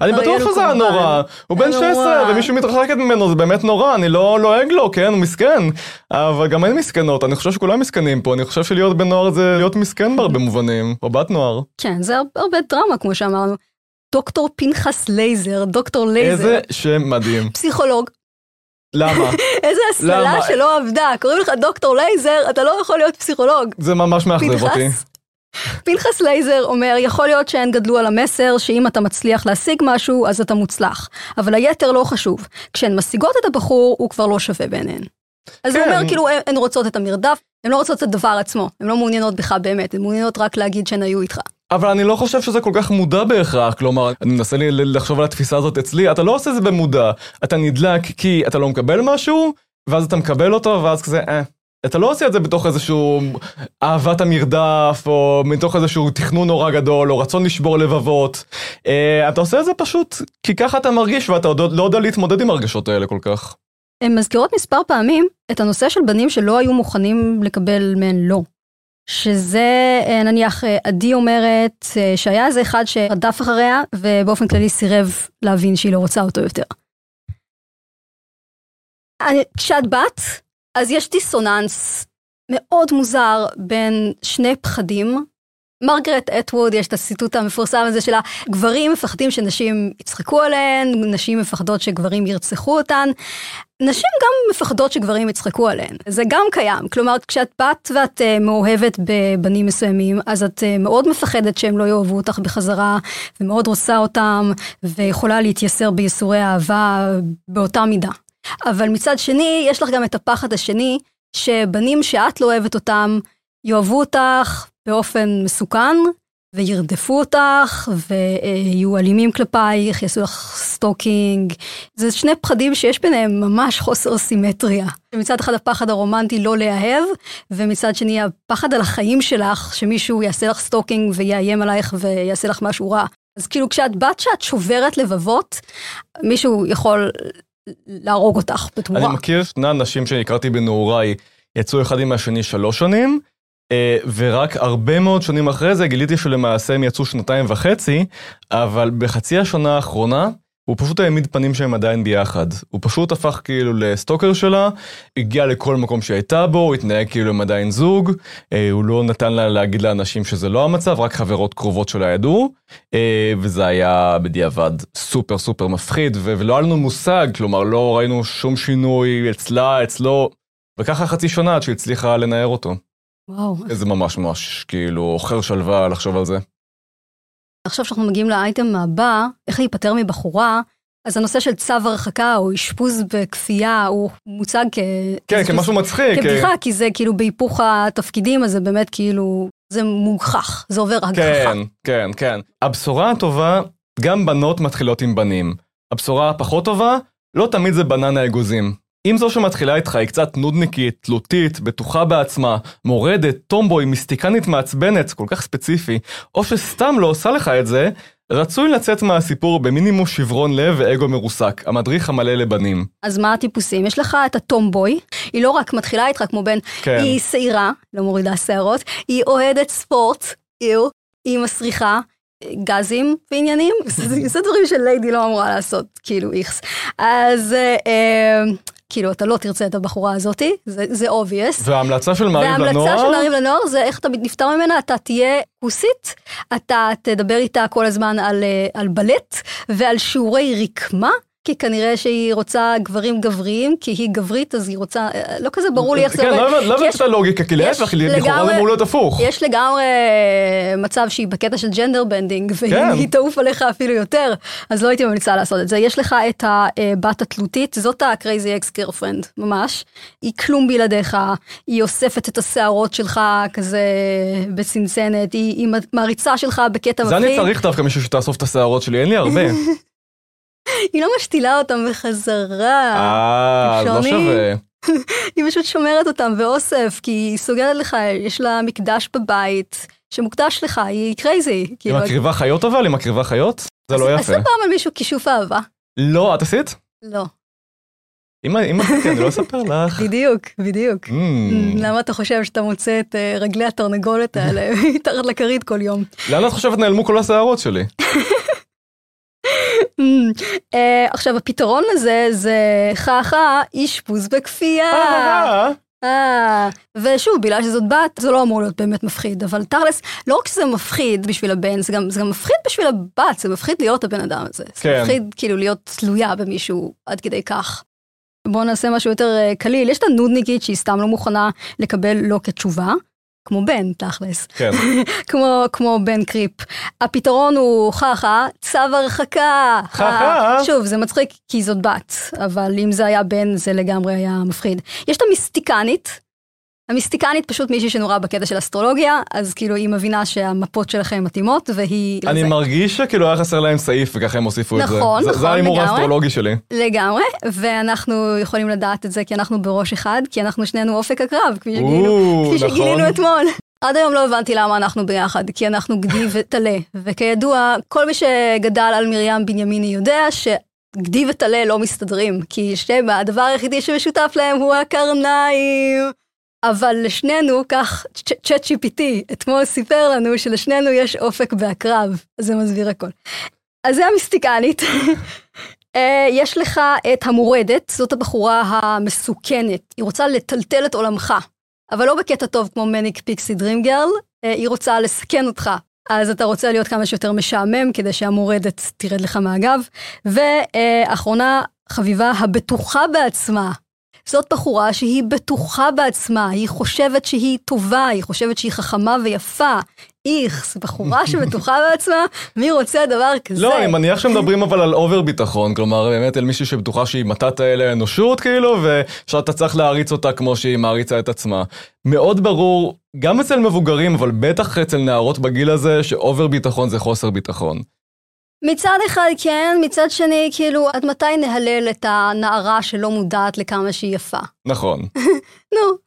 אני אריאל בטוח שזה היה. נורא, הוא בן נורא. 16 ומישהו מתרחקת ממנו זה באמת נורא, אני לא לועג לו, כן, הוא מסכן, אבל גם אין מסכנות, אני חושב שכולם מסכנים פה, אני חושב שלהיות בן נוער זה להיות מסכן בהרבה מובנים, או בת נוער. כן, זה הר- הרבה דרמה, כמו שאמרנו. דוקטור פנחס לייזר, דוקטור לייזר, איזה שם מדהים. פסיכולוג, למה? איזה הסללה? שלא עבדה, קוראים לך דוקטור לייזר, אתה לא יכול להיות פסיכולוג. זה ממש מאכזב אותי. פנחס? פנחס לייזר אומר, יכול להיות שהן גדלו על המסר שאם אתה מצליח להשיג משהו, אז אתה מוצלח. אבל היתר לא חשוב. כשהן משיגות את הבחור, הוא כבר לא שווה בעיניהן. אז הוא כן. אומר, כאילו, הן- הן רוצות את המרדף, הן לא רוצות את הדבר עצמו, הן לא מעוניינות בך באמת, הן מעוניינות רק להגיד שהן היו איתך. אבל אני לא חושב שזה כל כך מודע בהכרח, כלומר, אני מנסה לי לחשוב על התפיסה הזאת אצלי, אתה לא עושה את זה במודע, אתה נדלק כי אתה לא מקבל משהו, ואז אתה מקבל אותו, ואז כזה, אה. אתה לא עושה את זה בתוך איזשהו אהבת המרדף, או מתוך איזשהו תכנון נורא גדול, או רצון לשבור לבבות. אה, אתה עושה את זה פשוט כי ככה אתה מרגיש, ואתה עוד לא יודע להתמודד עם הרגשות האלה כל כך. הן מזכירות מספר פעמים את הנושא של בנים שלא היו מוכנים לקבל מהן לא. שזה אה, נניח אה, עדי אומרת שהיה איזה אחד שרדף אחריה ובאופן כללי סירב להבין שהיא לא רוצה אותו יותר. כשאת בת אז יש דיסוננס מאוד מוזר בין שני פחדים. מרגרט אטווד יש את הציטוט המפורסם הזה שלה, גברים מפחדים שנשים יצחקו עליהן, נשים מפחדות שגברים ירצחו אותן. נשים גם מפחדות שגברים יצחקו עליהן, זה גם קיים. כלומר, כשאת בת ואת uh, מאוהבת בבנים מסוימים, אז את uh, מאוד מפחדת שהם לא יאהבו אותך בחזרה, ומאוד רוצה אותם, ויכולה להתייסר בייסורי אהבה באותה מידה. אבל מצד שני, יש לך גם את הפחד השני, שבנים שאת לא אוהבת אותם, יאהבו אותך באופן מסוכן, וירדפו אותך, ויהיו אלימים כלפייך, יעשו לך stalking. זה שני פחדים שיש ביניהם ממש חוסר סימטריה. מצד אחד הפחד הרומנטי לא להאהב, ומצד שני הפחד על החיים שלך, שמישהו יעשה לך stalking ויאיים עלייך ויעשה לך משהו רע. אז כאילו כשאת בת שאת שוברת לבבות, מישהו יכול להרוג אותך בתמורה. אני מכיר שני אנשים שהכרתי בנעוריי, יצאו אחד עם השני שלוש שנים, אה, ורק הרבה מאוד שנים אחרי זה גיליתי שלמעשה הם יצאו שנתיים וחצי, אבל בחצי השנה האחרונה, הוא פשוט העמיד פנים שהם עדיין ביחד. הוא פשוט הפך כאילו לסטוקר שלה, הגיע לכל מקום שהייתה בו, הוא התנהג כאילו הם עדיין זוג, אה, הוא לא נתן לה להגיד לאנשים שזה לא המצב, רק חברות קרובות שלה ידעו, אה, וזה היה בדיעבד סופר סופר מפחיד, ו- ולא היה לנו מושג, כלומר לא ראינו שום שינוי אצלה, אצלו, וככה חצי שנה עד שהצליחה לנער אותו. וואו. זה ממש ממש כאילו אוכר שלווה לחשוב על זה. עכשיו שאנחנו מגיעים לאייטם הבא, איך להיפטר מבחורה, אז הנושא של צו הרחקה או אשפוז בכפייה הוא מוצג כ... כן, כמשהו מצחיק. כבדיחה, כי זה כאילו בהיפוך התפקידים, אז זה באמת כאילו, זה מוגחך, זה עובר הגחכה. כן, כן, כן. הבשורה הטובה, גם בנות מתחילות עם בנים. הבשורה הפחות טובה, לא תמיד זה בננה אגוזים. אם זו שמתחילה איתך היא קצת נודניקית, תלותית, בטוחה בעצמה, מורדת, טומבוי, מיסטיקנית מעצבנת, כל כך ספציפי, או שסתם לא עושה לך את זה, רצוי לצאת מהסיפור במינימום שברון לב ואגו מרוסק, המדריך המלא לבנים. אז מה הטיפוסים? יש לך את הטומבוי, היא לא רק מתחילה איתך כמו בן, כן. היא שעירה, לא מורידה שערות, היא אוהדת ספורט, איו, היא מסריחה. גזים ועניינים, זה, זה דברים שליידי לא אמורה לעשות, כאילו איכס. אז אה, אה, כאילו אתה לא תרצה את הבחורה הזאתי, זה, זה obvious. וההמלצה של מעריב וההמלצה לנוער, של מעריב לנוער זה איך אתה נפטר ממנה, אתה תהיה כוסית, אתה תדבר איתה כל הזמן על, אה, על בלט ועל שיעורי רקמה, כי כנראה שהיא רוצה גברים גבריים, כי היא גברית, אז היא רוצה, אה, לא כזה ברור לי איך זה כן, עובד. לא הבנ- לא הבנתי את הלוגיקה, כי להפך, לכאורה זה אמור להיות הפוך. יש לגמרי אה, מצב שהיא בקטע של gender bending, כן. והיא תעוף עליך אפילו יותר, אז לא הייתי ממליצה לעשות את זה. יש לך את הבת התלותית, זאת ה- crazy ex girlfriend, ממש. היא כלום בלעדיך, היא אוספת את השערות שלך כזה בצנצנת, היא, מעריצה שלך בקטע זה אני מפחיד. צריך דווקא מישהו שתאסוף את השערות שלי, אין לי הרבה. היא לא משתילה אותם בחזרה. אה, אז לא. שווה. היא פשוט שומרת אותם ואוסף, כי היא סוגרת לך, יש לה מקדש בבית שמוקדש לך, היא קרייזי. היא כאילו, מקריבה חיות אבל? היא מקריבה חיות? זה לא יפה. עשו פעם על מישהו כישוף אהבה? לא, את עשית? לא. אם עשיתי, אני לא אספר לך. בדיוק, בדיוק. Mm. למה אתה חושב שאתה מוצא את אה, רגלי התרנגולת האלה מתחת לכרית כל יום? לאן את חושבת נעלמו כל השערות שלי? אה, עכשיו, הפתרון לזה זה חכה, אשפוז בכפייה. אה, ושוב, בגלל שזאת בת, זה לא אמור להיות באמת מפחיד, אבל תכלס, לא רק שזה מפחיד בשביל הבן, זה גם, זה גם מפחיד בשביל הבת, זה מפחיד להיות הבן אדם הזה. זה כן. מפחיד כאילו להיות תלויה במישהו עד כדי כך. בואו נעשה משהו יותר אה, קליל, יש את הנודניקית שהיא סתם לא מוכנה לקבל לא כתשובה, כמו בן, תכלס, כן. כמו, כמו בן קריפ. הפתרון הוא חכה, צו הרחקה. חכה. שוב, זה מצחיק כי זאת בת, אבל אם זה היה בן זה לגמרי היה מפחיד. יש את המיסטיקנית, המיסטיקנית פשוט מישהי שנורא בקטע של אסטרולוגיה, אז כאילו היא מבינה שהמפות שלכם מתאימות והיא... אני לזה. מרגיש שכאילו היה חסר להם סעיף וככה הם הוסיפו את זה. נכון, זה- זה נכון, ההימור לגמרי. האסטרולוגי שלי. לגמרי, ואנחנו יכולים לדעת את זה כי אנחנו בראש אחד, כי אנחנו שנינו אופק הקרב, כפי שגילינו, או, כפי שגילינו נכון. אתמול. עד היום לא הבנתי למה אנחנו ביחד, כי אנחנו גדי וטלה, וכידוע, כל מי שגדל על מרים בנימיני יודע שגדי וטלה לא מסתדרים, כי שניהם, הדבר היחידי שמשותף להם הוא הקרניים. אבל לשנינו, כך צ'אט GPT אתמול סיפר לנו שלשנינו יש אופק בהקרב, אז זה מסביר הכל. אז זה המיסטיקנית. אה, יש לך את המורדת, זאת הבחורה המסוכנת, היא רוצה לטלטל את עולמך, אבל לא בקטע טוב כמו מניק פיקסי דרים גרל, אה, היא רוצה לסכן אותך. אז אתה רוצה להיות כמה שיותר משעמם כדי שהמורדת תרד לך מהגב. ואחרונה, חביבה הבטוחה בעצמה. זאת בחורה שהיא בטוחה בעצמה, היא חושבת שהיא טובה, היא חושבת שהיא חכמה ויפה. איכס, בחורה שבטוחה בעצמה, מי רוצה דבר כזה? לא, אני מניח שמדברים אבל על אובר ביטחון, כלומר באמת על מישהי שבטוחה שהיא מתת האל האנושות כאילו, ושאתה צריך להעריץ אותה כמו שהיא מעריצה את עצמה. מאוד ברור, גם אצל מבוגרים, אבל בטח אצל נערות בגיל הזה, שאובר ביטחון זה חוסר ביטחון. מצד אחד כן, מצד שני, כאילו, עד מתי נהלל את הנערה שלא מודעת לכמה שהיא יפה? נכון. נו,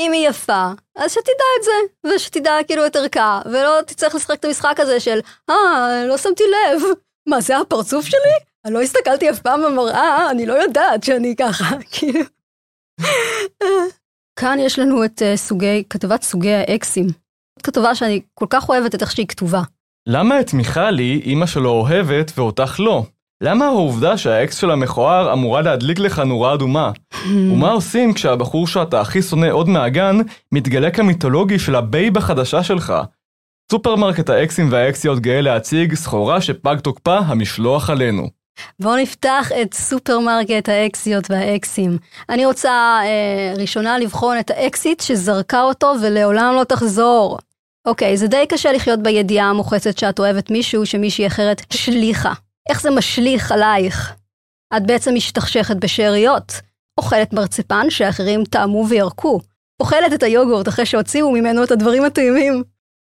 אם היא יפה, אז שתדע את זה, ושתדע כאילו את ערכה, ולא תצטרך לשחק את המשחק הזה של, אה, לא שמתי לב, מה זה הפרצוף שלי? אני לא הסתכלתי אף פעם במראה, אני לא יודעת שאני ככה, כאילו. כאן יש לנו את uh, סוגי, כתבת סוגי האקסים. כתבה שאני כל כך אוהבת את איך שהיא כתובה. למה את מיכלי, אימא שלו אוהבת ואותך לא? למה העובדה שהאקס שלה מכוער אמורה להדליק לך נורה אדומה? ומה עושים כשהבחור שאתה הכי שונא עוד מהגן מתגלה כמיתולוגי של ה babe החדשה שלך? סופרמרקט האקסים והאקסיות גאה להציג סחורה שפג תוקפה המשלוח עלינו. בואו נפתח את סופרמרקט האקסיות והאקסים. אני רוצה אה, ראשונה לבחון את האקסית שזרקה אותו ולעולם לא תחזור. אוקיי, זה די קשה לחיות בידיעה המוחצת שאת אוהבת מישהו שמישהי אחרת השליכה. איך זה משליך עלייך? את בעצם משתכשכת בשאריות. אוכלת מרציפן שאחרים טעמו וירקו. אוכלת את היוגורט אחרי שהוציאו ממנו את הדברים הטעימים.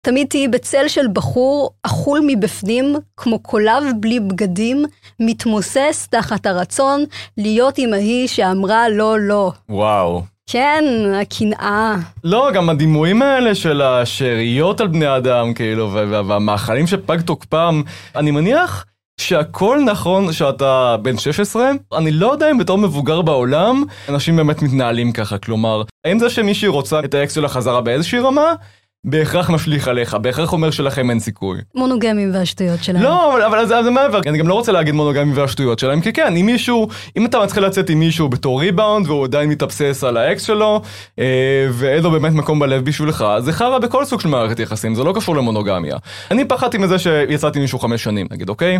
תמיד תהיי בצל של בחור אכול מבפנים, כמו קולב בלי בגדים, מתמוסס תחת הרצון להיות עם ההיא שאמרה לא לא. וואו. כן, הקנאה. לא, גם הדימויים האלה של השאריות על בני אדם, כאילו, וה- והמאכלים שפג תוקפם, אני מניח שהכל נכון שאתה בן 16, אני לא יודע אם בתור מבוגר בעולם, אנשים באמת מתנהלים ככה, כלומר, האם זה שמישהי רוצה את האקס שלה חזרה באיזושהי רמה, בהכרח משליך עליך, בהכרח אומר שלכם אין סיכוי. מונוגמים והשטויות שלהם. לא, אבל, אבל זה, זה מעבר, אני גם לא רוצה להגיד מונוגמים והשטויות שלהם, כי כן, אם מישהו, אם אתה מתחיל לצאת עם מישהו בתור ריבאונד והוא עדיין מתאובסס על האקס שלו, אה, ואין לו באמת מקום בלב בשבילך, זה חרא בכל סוג של מערכת יחסים, זה לא קשור למונוגמיה. אני פחדתי מזה שיצאתי עם מישהו חמש שנים, נגיד, אוקיי?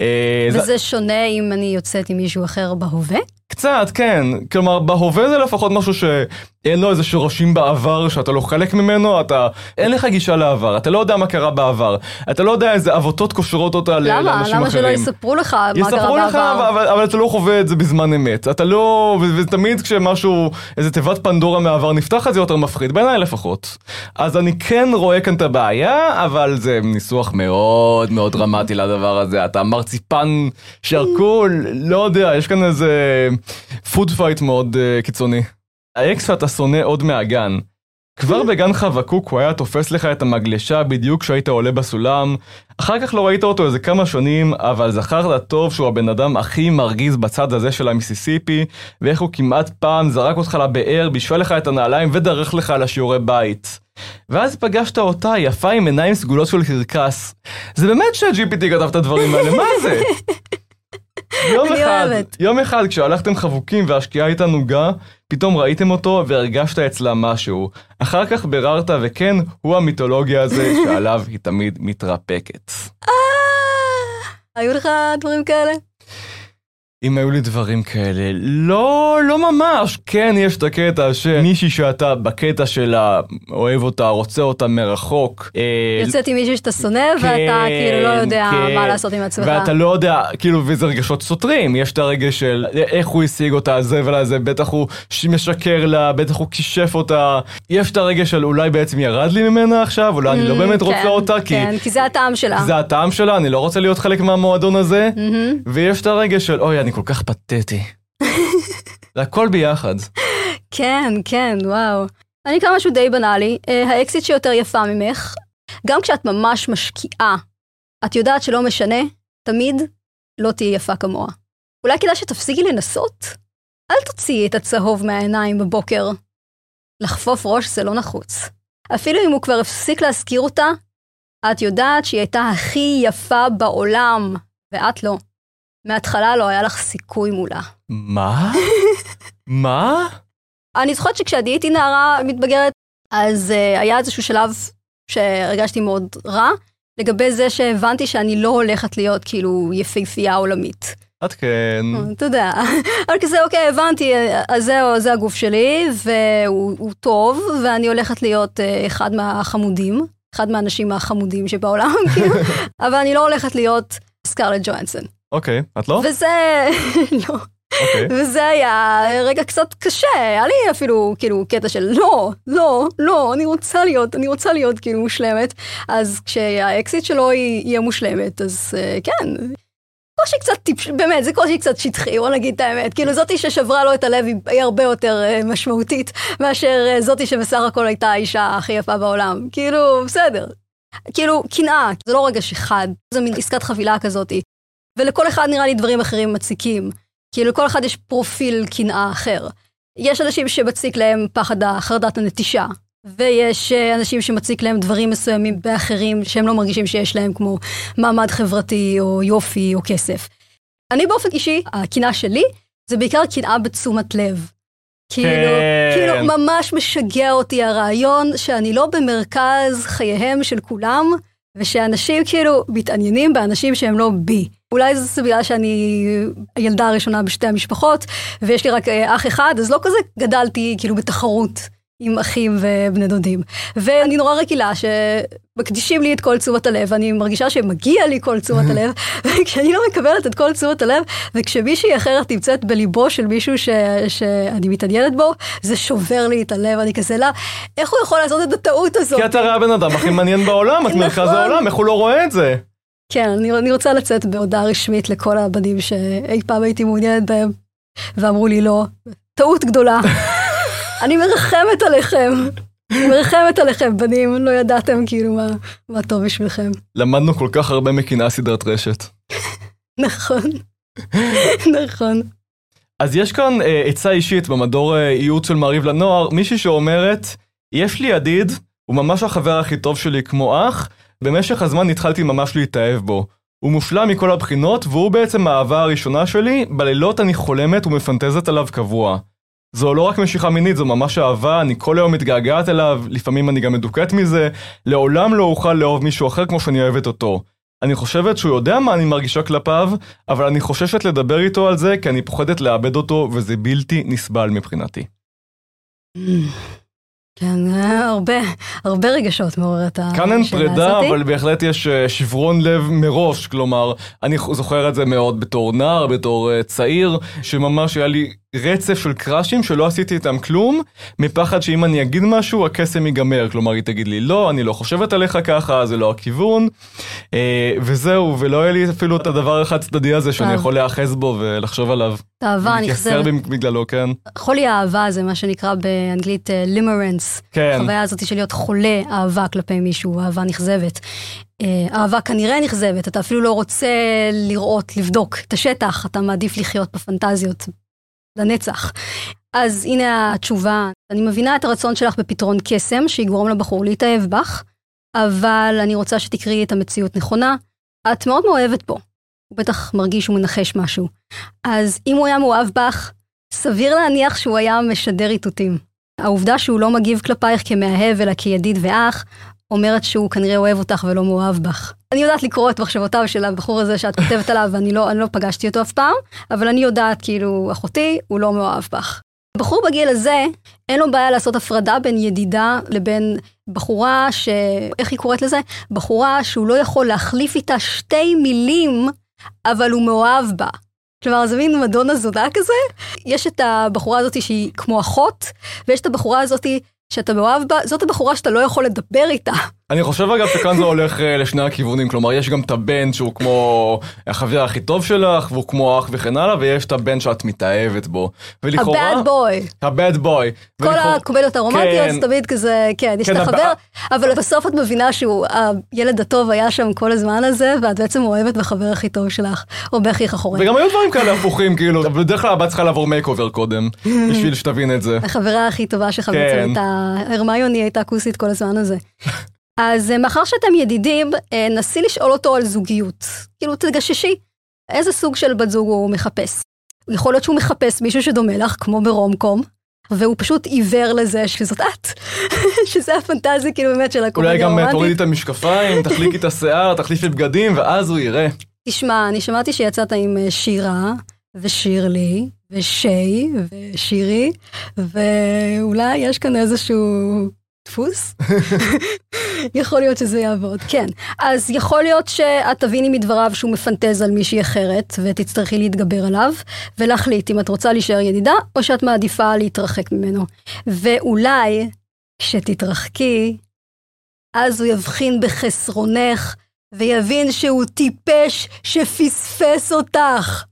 אה, זה- וזה שונה אם אני יוצאת עם מישהו אחר בהווה? קצת, כן. כלומר, בהווה זה לפחות משהו שאין לו איזה שורשים בעבר, שאתה לא חלק ממנו, אתה... אין לך גישה לעבר, אתה לא יודע מה קרה בעבר. אתה לא יודע איזה עבותות קושרות אותה למה? לאנשים אחרים. למה שלא יספרו לך מה קרה יספרו לך, בעבר? אבל, אבל אתה לא חווה את זה בזמן אמת. אתה לא... ו- ותמיד כשמשהו, איזה תיבת פנדורה מהעבר נפתחת, זה יותר מפחיד, בעיניי לפחות. אז אני כן רואה כאן את הבעיה, אבל זה ניסוח מאוד מאוד דרמטי לדבר הזה. אתה מרציפן שרקול, לא יודע, יש כאן איזה food fight מאוד אה, קיצוני. האקס שאתה שונא עוד מהגן. כבר בגן חבקוק הוא היה תופס לך את המגלשה בדיוק כשהיית עולה בסולם. אחר כך לא ראית אותו איזה כמה שנים, אבל זכרת טוב שהוא הבן אדם הכי מרגיז בצד הזה של המיסיסיפי, ואיך הוא כמעט פעם זרק אותך לבאר, בישל לך את הנעליים ודרך לך לשיעורי בית. ואז פגשת אותה, יפה עם עיניים סגולות של קרקס. זה באמת ש-GPT כתב את הדברים האלה, מה זה? יום אני אחד, אוהבת. יום אחד כשהלכתם חבוקים והשקיעה הייתה נוגה, פתאום ראיתם אותו והרגשת אצלה משהו. אחר כך ביררת וכן, הוא המיתולוגיה הזה שעליו היא תמיד מתרפקת. אה, היו לך דברים כאלה? אם היו לי דברים כאלה, לא, לא ממש. כן, יש את הקטע שמישהי שאתה בקטע שלה אוהב אותה, רוצה אותה מרחוק. אה, יוצאת עם מישהו שאתה שונא, ואתה כאילו לא יודע כן. מה לעשות עם עצמך. ואתה לא יודע, כאילו, וזה רגשות סותרים. יש את הרגש של איך הוא השיג אותה, הזבל הזה, בטח הוא משקר לה, בטח הוא כישף אותה. יש את הרגש של אולי בעצם ירד לי ממנה עכשיו, אולי אני לא Mm, באמת רוצה כן, אותה, כי כן, כי זה הטעם שלה. זה הטעם שלה, אני לא רוצה להיות חלק מהמועדון הזה. מהמם. ויש את הרגש של, אוי, אני כל כך פתטי. זה הכל ביחד. כן, כן, וואו. אני אקרא משהו די בנאלי. אה, האקסיט שיותר יפה ממך, גם כשאת ממש משקיעה, את יודעת שלא משנה, תמיד לא תהיי יפה כמוה. אולי כדאי שתפסיקי לנסות? אל תוציאי את הצהוב מהעיניים בבוקר. לחפוף ראש זה לא נחוץ. אפילו אם הוא כבר הפסיק להזכיר אותה, את יודעת שהיא הייתה הכי יפה בעולם, ואת לא. מההתחלה לא היה לך סיכוי מולה. מה? מה? אני זוכרת שכשעדי הייתי נערה מתבגרת, אז uh, היה איזשהו שלב שהרגשתי מאוד רע, לגבי זה שהבנתי שאני לא הולכת להיות כאילו יפהפייה עולמית. את כן. אתה יודע, אבל כזה, אוקיי, הבנתי, אז זהו, זה הגוף שלי, והוא הוא טוב, ואני הולכת להיות uh, אחד מהחמודים, אחד מהאנשים החמודים שבעולם, כאילו, אבל אני לא הולכת להיות סקרלט ג'ואנסון. אוקיי, את לא? וזה, לא. אוקיי. וזה היה רגע קצת קשה, היה לי אפילו כאילו קטע של לא, לא, לא, אני רוצה להיות, אני רוצה להיות כאילו מושלמת. אז כשהאקסיט שלו היא המושלמת, אז uh, כן. קושי קצת טיפש, באמת, זה קושי קצת שטחי, בוא נגיד את האמת. כאילו זאתי ששברה לו את הלב היא, הרבה יותר uh, משמעותית, מאשר uh, זאתי שבסך הכל הייתה האישה הכי יפה בעולם. כאילו, בסדר. כאילו, קנאה, זה לא רגש אחד, זה מין עסקת חבילה כזאתי. ולכל אחד נראה לי דברים אחרים מציקים. כאילו לכל אחד יש פרופיל קנאה אחר. יש אנשים שמציק להם פחד החרדת הנטישה, ויש אה, אנשים שמציק להם דברים מסוימים באחרים שהם לא מרגישים שיש להם, כמו מעמד חברתי או יופי או כסף. אני באופן אישי, הקנאה שלי זה בעיקר קנאה בתשומת לב. כאילו, כן. כאילו ממש משגע אותי הרעיון שאני לא במרכז חייהם של כולם, ושאנשים כאילו מתעניינים באנשים שהם לא בי. אולי זה בגלל שאני הילדה הראשונה בשתי המשפחות, ויש לי רק אה, אח אחד, אז לא כזה גדלתי כאילו בתחרות עם אחים ובני דודים. ואני נורא רגילה שמקדישים לי את כל תשומת הלב, ואני מרגישה שמגיע לי כל תשומת הלב, וכשאני לא מקבלת את כל תשומת הלב, וכשמישהי אחרת נמצאת בליבו של מישהו ש... שאני מתעניינת בו, זה שובר לי את הלב, אני כזה, לא, איך הוא יכול לעשות את הטעות הזאת? כי אתה הרי הבן אדם הכי מעניין בעולם, את מרכז נכון. העולם, איך הוא לא רואה את זה? כן, אני, אני רוצה לצאת בהודעה רשמית לכל הבנים שאי פעם הייתי מעוניינת בהם, ואמרו לי לא. טעות גדולה. אני מרחמת עליכם. מרחמת עליכם, בנים, לא ידעתם כאילו מה, מה טוב בשבילכם. למדנו כל כך הרבה מקנאה סדרת רשת. נכון. נכון. אז יש כאן אה, עצה אישית במדור אה, ייעוץ של מעריב לנוער, מישהי שאומרת, יש לי ידיד, הוא ממש החבר הכי טוב שלי כמו אח, במשך הזמן התחלתי ממש להתאהב בו. הוא מושלם מכל הבחינות, והוא בעצם האהבה הראשונה שלי, בלילות אני חולמת ומפנטזת עליו קבוע. זו לא רק משיכה מינית, זו ממש אהבה, אני כל היום מתגעגעת אליו, לפעמים אני גם מדוכאת מזה, לעולם לא אוכל לאהוב מישהו אחר כמו שאני אוהבת אותו. אני חושבת שהוא יודע מה אני מרגישה כלפיו, אבל אני חוששת לדבר איתו על זה, כי אני פוחדת לאבד אותו, וזה בלתי נסבל מבחינתי. כן, הרבה, הרבה רגשות מעוררת השאלה הזאת. כאן אין פרידה, אבל בהחלט יש אה, שברון לב מראש, כלומר, אני זוכר את זה מאוד בתור נער, בתור אה, צעיר, שממש היה לי רצף של קראשים שלא עשיתי איתם כלום, מפחד שאם אני אגיד משהו, הקסם ייגמר. כלומר, היא תגיד לי, לא, אני לא חושבת עליך ככה, זה לא הכיוון, אה, וזהו, ולא היה לי אפילו את הדבר החד צדדי הזה שאני. יכול להיאחז בו ולחשוב עליו. אהבה ולהתייסר נכזבת. בגללו, כן. חולי האהבה זה מה שנקרא באנגלית לימרנס. כן. החוויה הזאת של להיות חולה אהבה כלפי מישהו, אהבה נכזבת. אה, אהבה כנראה נכזבת, אתה אפילו לא רוצה לראות, לבדוק את השטח, אתה מעדיף לחיות בפנטזיות לנצח. אז הנה התשובה, אני מבינה את הרצון שלך בפתרון קסם שיגרום לבחור להתאהב בך, אבל אני רוצה שתקראי את המציאות נכונה. את מאוד מאוהבת בו, הוא בטח מרגיש שהוא מנחש משהו. אז אם הוא היה מאוהב בך, סביר להניח שהוא היה משדר איתותים. העובדה שהוא לא מגיב כלפייך כמאהב אלא כידיד ואח, אומרת שהוא כנראה אוהב אותך ולא מאוהב בך. אני יודעת לקרוא את מחשבותיו של הבחור הזה שאת כותבת עליו, ואני לא, לא פגשתי אותו אף פעם, אבל אני יודעת, כאילו, אחותי, הוא לא מאוהב בך. בחור בגיל הזה, אין לו בעיה לעשות הפרדה בין ידידה לבין בחורה ש... איך היא קוראת לזה? בחורה שהוא לא יכול להחליף איתה שתי מילים, אבל הוא מאוהב בה. כלומר, זה מין מדונה זונה כזה. יש את הבחורה הזאת שהיא כמו אחות, ויש את הבחורה הזאת שאתה מאוהב בה, זאת הבחורה שאתה לא יכול לדבר איתה. אני חושב אגב שכאן זה הולך אה, לשני הכיוונים, כלומר יש גם את הבן שהוא כמו החבר הכי טוב שלך, והוא כמו אח וכן הלאה, ויש את הבן שאת מתאהבת בו. ולכאורה... ה- bad boy. ה- bad boy. כל ולכאורה- הקומדיות הרומנטיות כן. תמיד כזה, כן, יש כן, את הב- החבר, אבל בסוף את מבינה שהוא, הילד הטוב היה שם כל הזמן הזה, ואת בעצם אוהבת בחבר הכי טוב שלך, או באחיך החורג. וגם היו דברים כאלה הפוכים, כאילו, בדרך כלל הבת צריכה לעבור makeover קודם, בשביל שתבין את זה. החברה הכי טובה שלך כן. בעצם הייתה, הרמיוני הייתה כוסית כל הזמן הזה. אז אה, מאחר שאתם ידידים, אה, נסי לשאול אותו על זוגיות. כאילו, תגששי, איזה סוג של בת זוג הוא מחפש. יכול להיות שהוא מחפש מישהו שדומה לך, כמו ברומקום, והוא פשוט עיוור לזה שזאת את. שזה הפנטזיה כאילו באמת של אולי הקומדיה גם אה, הרומנטית. תורידי את המשקפיים, תחליקי את השיער, תחליפי בגדים, ואז הוא יראה. תשמע, אני שמעתי שיצאת עם שירה, ושירלי, ושי, ושירי, ואולי יש כאן איזשהו דפוס? יכול להיות שזה יעבוד, כן. אז יכול להיות שאת תביני מדבריו שהוא מפנטז על מישהי אחרת, ותצטרכי להתגבר עליו, ולהחליט אם את רוצה להישאר ידידה, או שאת מעדיפה להתרחק ממנו. ואולי, כשתתרחקי, אז הוא יבחין בחסרונך, ויבין שהוא טיפש שפספס אותך.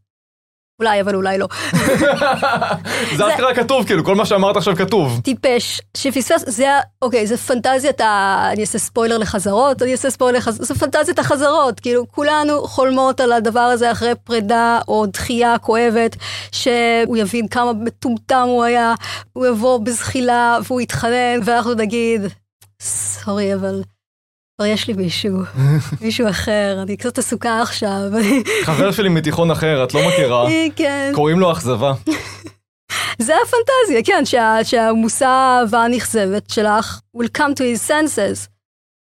אולי, אבל אולי לא. זה אשכרה כתוב, כאילו, כל מה שאמרת עכשיו כתוב. טיפש שפספס, זה, ה- אוקיי, זה פנטזיית ה... אני אעשה ספוילר לחזרות, אני אעשה ספוילר לחזרות, זה פנטזיית החזרות, כאילו, כולנו חולמות על הדבר הזה אחרי פרידה או דחייה כואבת, שהוא יבין כמה מטומטם הוא היה, הוא יבוא בזחילה והוא יתחנן, ואנחנו נגיד, סורי, אבל כבר יש לי מישהו, מישהו אחר, אני קצת עסוקה עכשיו. חבר שלי מתיכון אחר, את לא מכירה. כן. קוראים לו אכזבה. זה הפנטזיה, כן, שה, שהמושא האהבה הנכזבת שלך will come to his senses.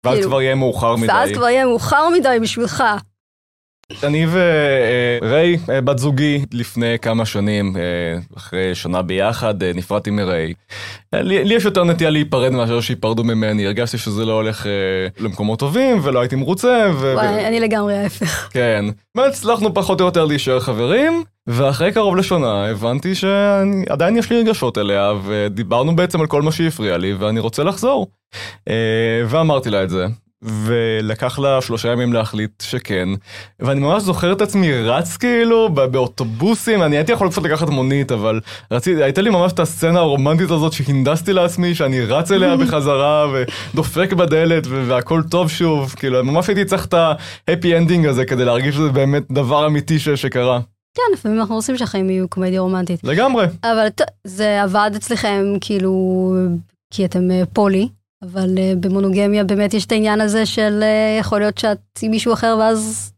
ואז כאילו, כבר יהיה מאוחר מדי. ואז כבר יהיה מאוחר מדי בשבילך. אני וריי, אה, בת זוגי, לפני כמה שנים, אה, אחרי שנה ביחד, אה, נפרדתי מריי. אה, לי יש יותר נטייה להיפרד מאשר שייפרדו ממני, הרגשתי שזה לא הולך אה, למקומות טובים, ולא הייתי מרוצה, ו... וואי, אני לגמרי ההפך. כן. והצלחנו פחות או יותר להישאר חברים, ואחרי קרוב לשנה הבנתי שעדיין יש לי רגשות אליה, ודיברנו בעצם על כל מה שהפריע לי, ואני רוצה לחזור. אה, ואמרתי לה את זה. ולקח לה שלושה ימים להחליט שכן, ואני ממש זוכר את עצמי רץ כאילו באוטובוסים, אני הייתי יכול קצת לקחת מונית, אבל רציתי, הייתה לי ממש את הסצנה הרומנטית הזאת שהנדסתי לעצמי, שאני רץ אליה בחזרה ודופק בדלת והכל טוב שוב, כאילו ממש הייתי צריך את ה happy ending הזה כדי להרגיש שזה באמת דבר אמיתי ש- שקרה. כן, לפעמים אנחנו רוצים שהחיים יהיו קומדיה רומנטית. לגמרי. אבל זה עבד אצלכם כאילו, כי אתם אה, poly, אבל אה, במונוגמיה באמת יש את העניין הזה של אה, יכול להיות שאת עם מישהו אחר ואז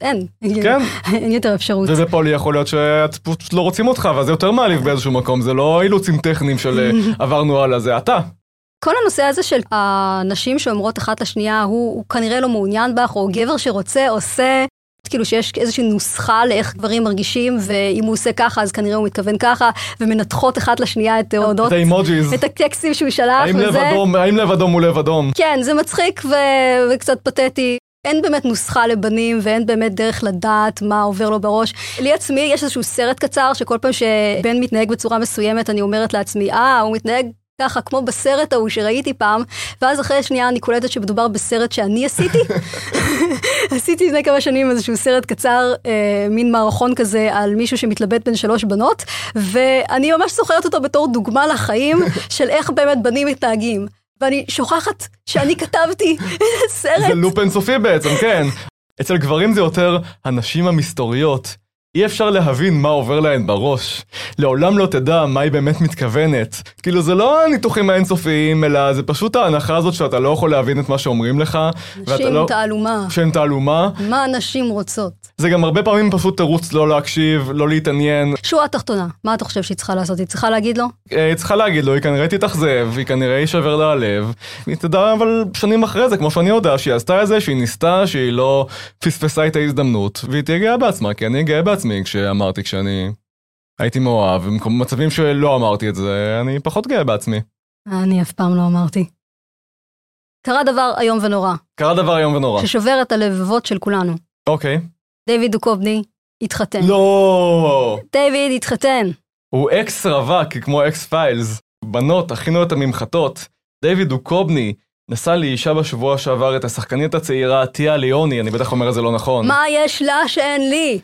אין. כן. אין יותר אפשרות. וב poly יכול להיות שאת פשוט לא רוצים אותך, ואז זה יותר מעליב באיזשהו מקום, זה לא אילוצים טכניים של אה, עברנו הלאה, זה אתה. כל הנושא הזה של הנשים שאומרות אחת לשנייה, הוא, הוא כנראה לא מעוניין בך, או גבר שרוצה, עושה, כאילו שיש איזושהי נוסחה לאיך גברים מרגישים, ואם הוא עושה ככה, אז כנראה הוא מתכוון ככה, ומנתחות אחת לשנייה את ההודעות, את האימוג'יז. את הטקסטים שהוא שלח, האם לב. אדום, האם לב אדום הוא לב אדום? כן, זה מצחיק ו- וקצת פתטי. אין באמת נוסחה לבנים ואין באמת דרך לדעת מה עובר לו בראש. לי עצמי יש איזשהו סרט קצר שכל פעם שבן מתנהג בצורה מסוימת אני אומרת לעצמי, אה, הוא מתנהג ככה כמו בסרט ההוא שראיתי פעם, ואז אחרי שנייה אני קולטת שמדובר בסרט שאני עשיתי. עשיתי לפני כמה שנים איזשהו סרט קצר, אה, מין מערכון כזה על מישהו שמתלבט בין שלוש בנות, ואני ממש זוכרת אותו בתור דוגמה לחיים של איך באמת בנים מתנהגים. ואני שוכחת שאני כתבתי סרט. זה לופ אינסופי בעצם, כן. אצל גברים זה יותר הנשים המסתוריות. אי אפשר להבין מה עובר להן בראש. לעולם לא תדע מה היא באמת מתכוונת. כאילו זה לא הניתוחים האינסופיים, אלא זה פשוט ההנחה הזאת שאתה לא יכול להבין את מה שאומרים לך. נשים לא... תעלומה. שהן תעלומה. מה הנשים רוצות? זה גם הרבה פעמים פשוט תירוץ לא להקשיב, לא להתעניין. שורה תחתונה, מה אתה חושב שהיא צריכה לעשות? היא צריכה להגיד לו? אה, היא צריכה להגיד לו, היא כנראה תתאכזב, היא כנראה יישבר לה הלב. היא תדע אבל שנים אחרי זה, כמו שאני יודע, שהיא עשתה את זה, שהיא ניסתה, שהיא לא פספסה את ההזדמנות, והיא תהיה גאה בעצמה, כי אני גאה בעצמי כשאמרתי, כשאני הייתי מאוהב, במצבים שלא אמרתי את זה, אני פחות גאה בעצמי. אני אף פעם לא אמרתי. קרה דבר איום ונורא, קרה דבר איום ונורא. ששובר את הלבבות של כולנו. אוקיי. דיוויד דוקובני התחתן. לא! דיוויד התחתן. הוא אקס רווק, כמו X-Files. בנות, הכינו את הממחטות. דיוויד דוקובני נשא לאישה בשבוע שעבר את השחקנית הצעירה טיה ליוני, אני בטח אומר את זה לא נכון. מה יש לה שאין לי?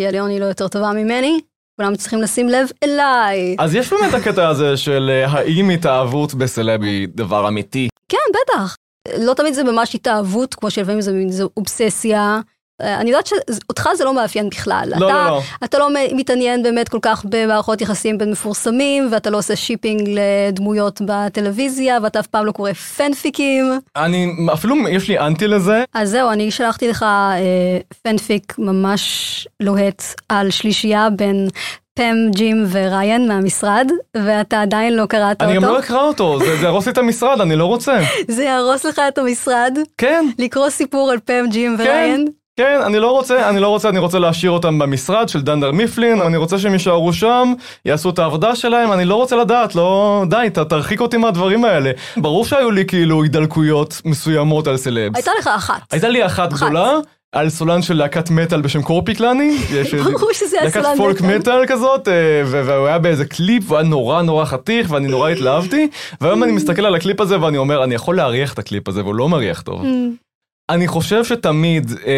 תהילה יוני לא יותר טובה ממני? כולם צריכים לשים לב אליי. אז יש באמת הקטע הזה של אה, האם התאהבות בסלב היא דבר אמיתי. כן, בטח. לא תמיד זה ממש התאהבות, כמו שלפעמים זה, זה אובססיה. אה, אני יודעת שאותך זה לא מאפיין בכלל. לא, אתה, לא, לא. אתה לא מתעניין באמת כל כך במערכות יחסים בין מפורסמים, ואתה לא עושה שיפינג לדמויות בטלוויזיה, ואתה אף פעם לא קורא פנפיקים. אני, אפילו יש לי אנטי לזה. אז זהו, אני שלחתי לך אה, פנפיק ממש לוהט על שלישייה בין פם, ג'ים וריין מהמשרד, ואתה עדיין לא קראת אני אותו. גם לא אקרא אותו, זה זה יהרוס לי את המשרד, אני לא רוצה. זה יהרוס לך את המשרד, כן, לקרוא סיפור על פם, ג'ים כן. וריין. כן, אני לא רוצה, אני לא רוצה, אני רוצה להשאיר אותם במשרד של דנדר מיפלין, אני רוצה שהם יישארו שם, יעשו את העבודה שלהם, אני לא רוצה לדעת, לא, די, ת, תרחיק אותי מהדברים האלה. ברור שהיו לי כאילו הידלקויות מסוימות על סלבס. הייתה לך אחת. הייתה לי אחת אחת. גדולה, על סולן של להקת מטאל בשם קורפיקלני. ברור שזה היה להקת פולק מטאל. כזאת, אה, והוא היה באיזה קליפ, והוא היה נורא נורא חתיך, ואני נורא התלהבתי, והיום אני מסתכל על הקליפ הזה ואני אומר, אני יכול להריח את הקליפ הזה, והוא לא מריח טוב. אני חושב שתמיד אה,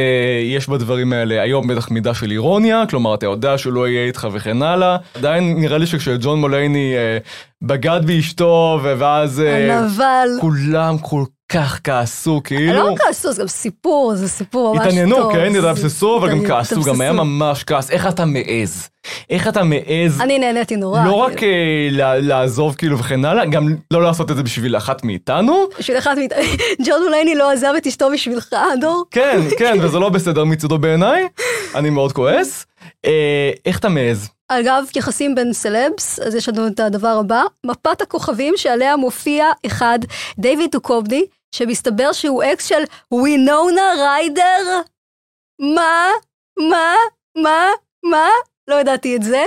יש בדברים האלה היום בטח מידה של אירוניה, כלומר אתה יודע שהוא לא יהיה איתך וכן הלאה. עדיין נראה לי שכשג'ון מולייני אה, בגד באשתו ואז אה, הנבל. כולם כל כך כעסו, כאילו. לא כעסו, זה גם סיפור, זה סיפור ממש טוב. התעניינו, כן, זה- התאבססו, אבל גם התעניינו, כעסו, גם היה. ממש כעס, איך אתה מעז? איך אתה מעז? אני נהניתי נורא. לא רק כאילו. אה, לעזוב כאילו וכן הלאה, גם לא לעשות את זה בשביל אחת מאיתנו. בשביל אחד מאיתנו, ג'ון מולייני לא עזב את אשתו בשבילך, דור. כן, כן, וזה לא בסדר מצידו בעיניי, אני מאוד כועס. אה, איך אתה מעז? אגב, יחסים בין סלבס, אז יש לנו את הדבר הבא, מפת הכוכבים שעליה מופיע אחד, דיוויד דוכובני, שמסתבר שהוא אקס של וינונה ריידר. מה? מה? מה? מה? לא ידעתי את זה.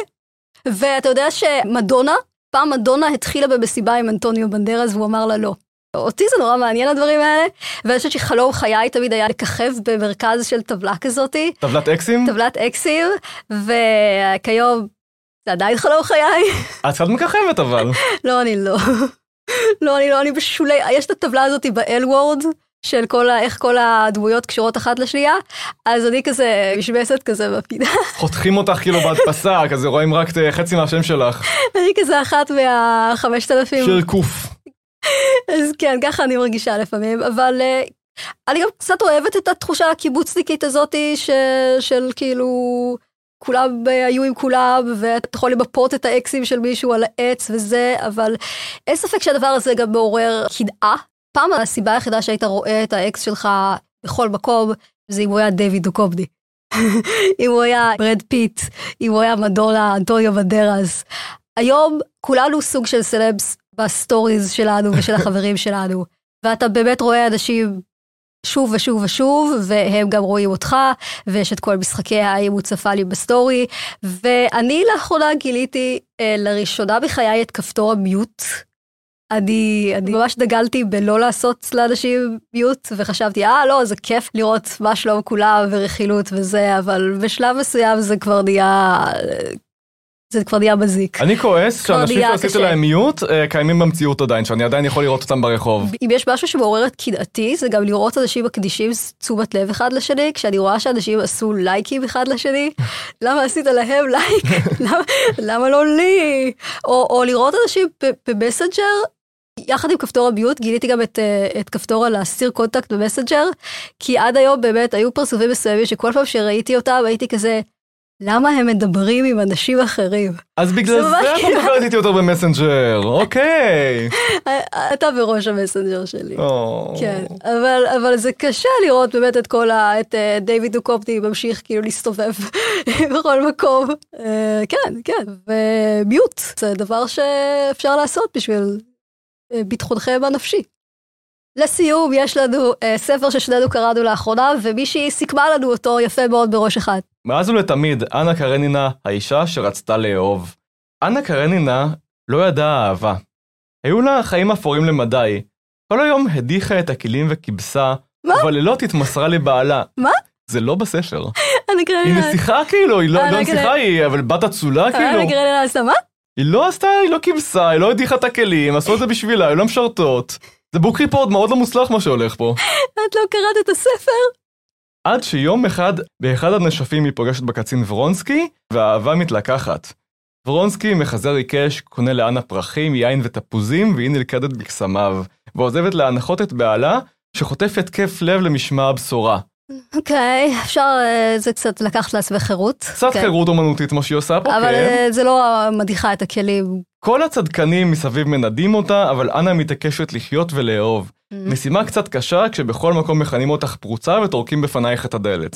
ואתה יודע שמדונה, פעם מדונה התחילה במסיבה עם אנטוניו בנדרס והוא אמר לה לא. אותי זה נורא מעניין הדברים האלה, ואני חושבת שחלום חיי תמיד היה לככב במרכז של טבלה כזאתי. טבלת אקסים? טבלת אקסים, וכיום זה עדיין חלום חיי. את קצת מככבת אבל. לא, אני לא. לא, אני לא, אני בשולי, יש את הטבלה הזאת באל וורד. של כל ה... איך כל הדמויות קשורות אחת לשנייה, אז אני כזה משבצת כזה בפינה. חותכים אותך כאילו בהדפסה, כזה רואים רק אה, חצי מהשם שלך. אני כזה אחת מהחמשת אלפים. שיר קוף. אז כן, ככה אני מרגישה לפעמים, אבל אה, אני גם קצת אוהבת את התחושה הקיבוצניקית הזאתי ש... של כאילו... כולם אה, היו עם כולם, ואתה יכול למפות את האקסים של מישהו על העץ וזה, אבל אין ספק שהדבר הזה גם מעורר קנאה. פעם הסיבה היחידה שהיית רואה את האקס שלך בכל מקום, זה אם הוא היה דיוויד דוכובני. אם הוא היה ברד פיט, אם הוא היה מדונה, אנטוניו בנדרס. היום כולנו סוג של סלבס בסטוריז שלנו ושל החברים שלנו, ואתה באמת רואה אנשים שוב ושוב ושוב, והם גם רואים אותך, ויש את כל משחקי הוא צפה לי בסטורי, ואני לאחרונה גיליתי אה, לראשונה בחיי את כפתור המיוט. אני, אני ממש דגלתי בלא לעשות לאנשים מיוט, וחשבתי, אה, לא, זה כיף לראות מה שלום כולם ורכילות וזה, אבל בשלב מסוים זה כבר נהיה זה כבר נהיה מזיק. אני כועס שאנשים שעשית להם mute אה, קיימים במציאות עדיין, שאני עדיין יכול לראות אותם ברחוב. אם יש משהו שמעורר את קנאתי, זה גם לראות אנשים מקדישים תשומת לב אחד לשני, כשאני רואה שאנשים עשו לייקים אחד לשני, למה עשית להם לייק? למה, למה לא לי? או, או לראות אנשים במסנג'ר יחד עם כפתור ה mute גיליתי גם את, אה, את כפתור הלהסיר קונטקט במסנג'ר, כי עד היום באמת היו פרצופים מסוימים שכל פעם שראיתי אותם הייתי כזה, למה הם מדברים עם אנשים אחרים? אז בגלל זה את מדברת איתי יותר במסנג'ר, אוקיי. אתה בראש המסנג'ר שלי. כן, אבל זה קשה לראות באמת את כל ה... את אה, דיוויד דוקופטי ממשיך כאילו להסתובב בכל מקום. אה, כן, כן, ומיוט זה דבר שאפשר לעשות בשביל אה, ביטחונכם הנפשי. לסיום, יש לנו ספר ששנינו קראנו לאחרונה, ומישהי סיכמה לנו אותו יפה מאוד בראש אחד. מאז ולתמיד, אנה קרנינה, האישה שרצתה לאהוב. אנה קרנינה לא ידעה אהבה. היו לה חיים אפורים למדי. כל היום הדיחה את הכלים מה? ובלילות התמסרה לבעלה. מה? זה לא בספר. אנה קרנינה. היא נסיכה כאילו, היא לא, לא נסיכה היא, אבל בת אצולה כאילו. אנה קרנינה עשתה מה? היא לא עשתה, היא לא כבשה, היא לא הדיחה את הכלים, עשו את זה בשבילה, היא לא משרתות. זה בוק ריפורט מאוד לא מוצלח מה שהולך פה. את לא קראת את הספר? עד שיום אחד, באחד הנשפים היא פוגשת בקצין ורונסקי, והאהבה מתלקחת. ורונסקי, מחזר עיקש, קונה לאנה פרחים, יין ותפוזים, והיא נלכדת בקסמיו, ועוזבת להנחות את בעלה, שחוטף התקף לב למשמע הבשורה. אוקיי, okay, אפשר, uh, זה קצת לקחת לעצמך חירות. קצת okay. כן. חירות אומנותית מה שהיא עושה פה, אבל כן. uh, זה לא מדיחה את הכלים. כל הצדקנים מסביב מנדים אותה, אבל אנה מתעקשת לחיות ולאהוב. משימה קצת קשה כשבכל מקום מכנים אותך פרוצה וטורקים בפנייך את הדלת.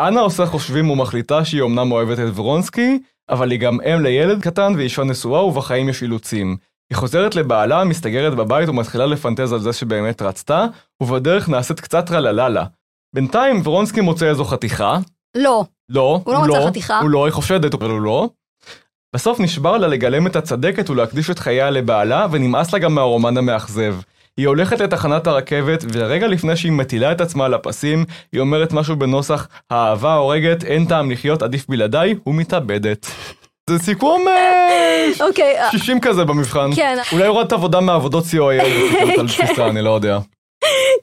אנה עושה חושבים ומחליטה שהיא אמנם אוהבת את ורונסקי, אבל היא גם אם לילד קטן ואישה נשואה ובחיים יש אילוצים. היא חוזרת לבעלה, מסתגרת בבית ומתחילה לפנטז על זה שבאמת רצתה, ובדרך נעשית קצת רלללה. בינתיים ורונסקי מוצא איזו חתיכה. לא. לא, הוא לא מצא לא, חתיכה. הוא לא, היא חושדת, אבל הוא לא. בסוף נשבר לה לגלם את הצדקת ולהקדיש את חייה לבעלה, ונמאס לה גם מהרומן המאכזב. היא הולכת לתחנת הרכבת, ורגע לפני שהיא מטילה את עצמה על הפסים, היא אומרת משהו בנוסח, האהבה הורגת, אין טעם לחיות, עדיף בלעדיי, ומתאבדת. זה סיכום אה, אוקיי, 60 אה. כזה במבחן. כן. אולי הורדת עבודה מעבודות COIL כן. אני לא יודע.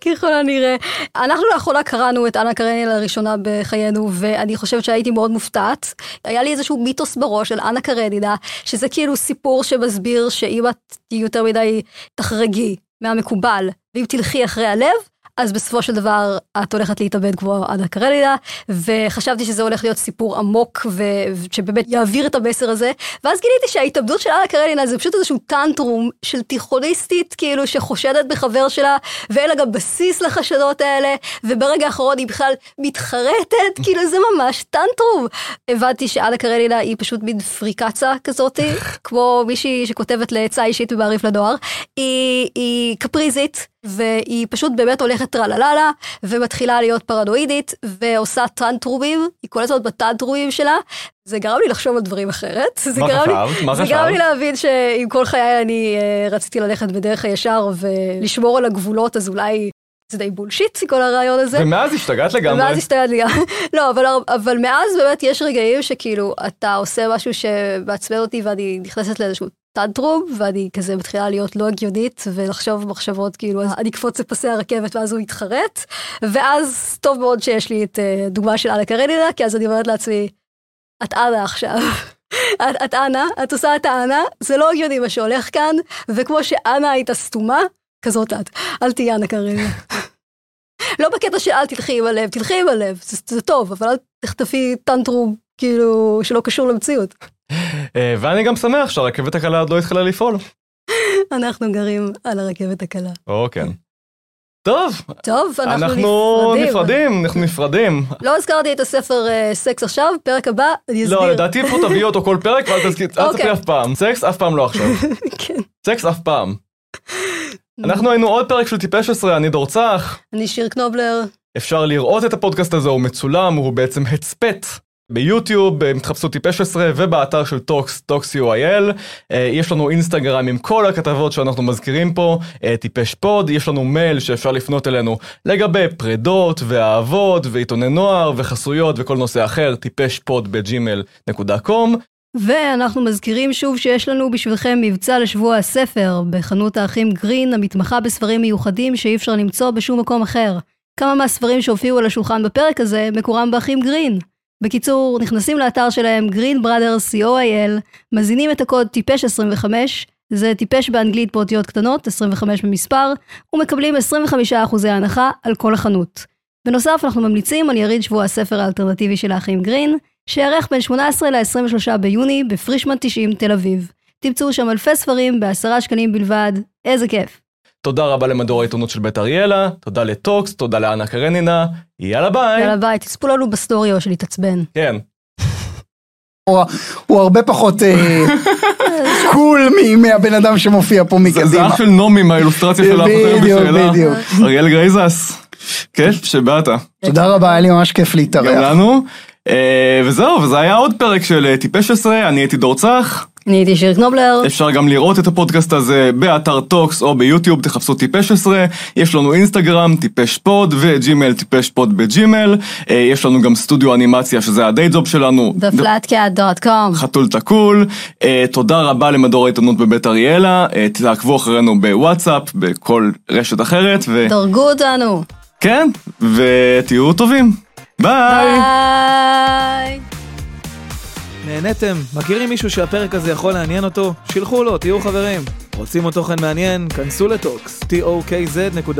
ככל הנראה. אנחנו לאחרונה קראנו את אנה קרנינה לראשונה בחיינו, ואני חושבת שהייתי מאוד מופתעת. היה לי איזשהו מיתוס בראש של אנה קרנינה, שזה כאילו סיפור שמסביר שאם את יותר מדי תחרגי מהמקובל, ואם תלכי אחרי הלב, אז בסופו של דבר את הולכת להתאבד כמו עדה קרלינה, וחשבתי שזה הולך להיות סיפור עמוק ושבאמת יעביר את המסר הזה, ואז גיליתי שההתאבדות של עדה קרלינה זה פשוט איזשהו טנטרום של תיכוניסטית כאילו שחושדת בחבר שלה, ואין לה גם בסיס לחשדות האלה, וברגע האחרון היא בכלל מתחרטת, כאילו זה ממש טנטרום. הבנתי שעדה קרלינה היא פשוט מין פריקצה כזאתי, כמו מישהי שכותבת לעצה אישית במעריף לדואר, היא, היא קפריזית. והיא פשוט באמת הולכת טרלללה ומתחילה להיות פרנואידית ועושה טנטרומים, היא כל הזמן בטנטרומים שלה. זה גרם לי לחשוב על דברים אחרת. מה חשבת? מה חשבת? זה גרם לי להבין שעם כל חיי אני uh, רציתי ללכת בדרך הישר ולשמור על הגבולות אז אולי זה די בולשיט כל הרעיון הזה. ומאז השתגעת לגמרי. ומאז השתגעת לגמרי. לא, אבל, אבל מאז באמת יש רגעים שכאילו אתה עושה משהו שמעצבן אותי ואני נכנסת לאיזשהו טנטרום ואני כזה מתחילה להיות לא הגיונית ולחשוב מחשבות כאילו אני אקפוץ לפסי הרכבת ואז הוא יתחרט ואז טוב מאוד שיש לי את uh, דוגמה של אנה קרנינה כי אז אני אומרת לעצמי את אנה עכשיו. את, את אנה, את עושה את האנה, זה לא הגיוני מה שהולך כאן, וכמו שאנה הייתה סתומה, כזאת את. אל תהיי אנה קרנינה. לא בקטע של אל תלכי עם הלב, תלכי עם הלב, זה, זה טוב, אבל אל תחטפי טנטרום כאילו שלא קשור למציאות. אה, ואני גם שמח שהרכבת הקלה עוד לא התחילה לפעול. אנחנו גרים על הרכבת הקלה. או כן. טוב, טוב, אנחנו, אנחנו נפרדים. נפרדים, אנחנו נפרדים. לא הזכרתי את הספר אה, סקס עכשיו, פרק הבא, אני אסביר. לא, לדעתי פה תביאו אותו כל פרק, ואל אל אוקיי. תספרי אף פעם. סקס אף פעם לא עכשיו. כן. סקס אף פעם. אנחנו היינו עוד פרק של טיפשעשרה, אני דור צח. אני שיר קנובלר. אפשר לראות את הפודקאסט הזה, הוא מצולם, הוא בעצם הצפת. ביוטיוב, אם תחפשו טיפשעשרה, ובאתר של טוקס, Tooox UIL. אה, יש לנו אינסטגרם עם כל הכתבות שאנחנו מזכירים פה, אה, טיפש פוד, יש לנו מייל שאפשר לפנות אלינו לגבי פרדות ואהבות ועיתוני נוער וחסויות וכל נושא אחר, טיפש פוד בג'ימל.קום. ואנחנו מזכירים שוב שיש לנו בשבילכם מבצע לשבוע הספר בחנות האחים גרין, המתמחה בספרים מיוחדים שאי אפשר למצוא בשום מקום אחר. כמה מהספרים שהופיעו על השולחן בפרק הזה מקורם באחים גרין. בקיצור, נכנסים לאתר שלהם green brothers co.il, מזינים את הקוד טיפש 25, זה טיפש באנגלית באותיות קטנות, 25 במספר, ומקבלים 25% הנחה על כל החנות. בנוסף, אנחנו ממליצים על יריד שבוע הספר האלטרנטיבי של האחים גרין, שיארך בין 18 ל-23 ביוני בפרישמן 90 תל אביב. תמצאו שם אלפי ספרים בעשרה שקלים בלבד, איזה כיף. תודה רבה למדור העיתונות של בית אריאלה, תודה לטוקס, תודה לאנה קרנינה, יאללה ביי. יאללה ביי, תצפו לנו בסטורי או שנתעצבן. כן. הוא- הרבה פחות אה, קול מהבן אדם שמופיע פה זה זה מקדימה. אח של נעמי מהאילוסטרציה של בדיוק, בשאלה. בדיוק. אריאל גרייזס. כיף שבאת. תודה רבה, היה לי ממש כיף גם להתארח. לנו. אה, וזהו, וזה היה עוד פרק של אה, טיפשעשרה, אני הייתי דור צח. אני הייתי שיר קנובלר. אפשר גם לראות את הפודקאסט הזה באתר טוקס או ביוטיוב, תחפשו טיפשעשרה. יש לנו אינסטגרם, טיפש פוד, וג'ימל, טיפש פוד בג'ימל. אה, יש לנו גם סטודיו אנימציה, שזה ה day job שלנו. theflatcat.com. חתול תקול, אה, תודה רבה למדור העיתונות בבית אריאלה, אה, תעקבו אחרינו בוואטסאפ, בכל רשת אחרת, דרגו אותנו. וכן, ותהיו טובים. ביי! ביי. נהניתם? מכירים מישהו שהפרק הזה יכול לעניין אותו? שילחו לו, תהיו חברים. רוצים עוד תוכן מעניין? כנסו לטוקס, tokz.co.il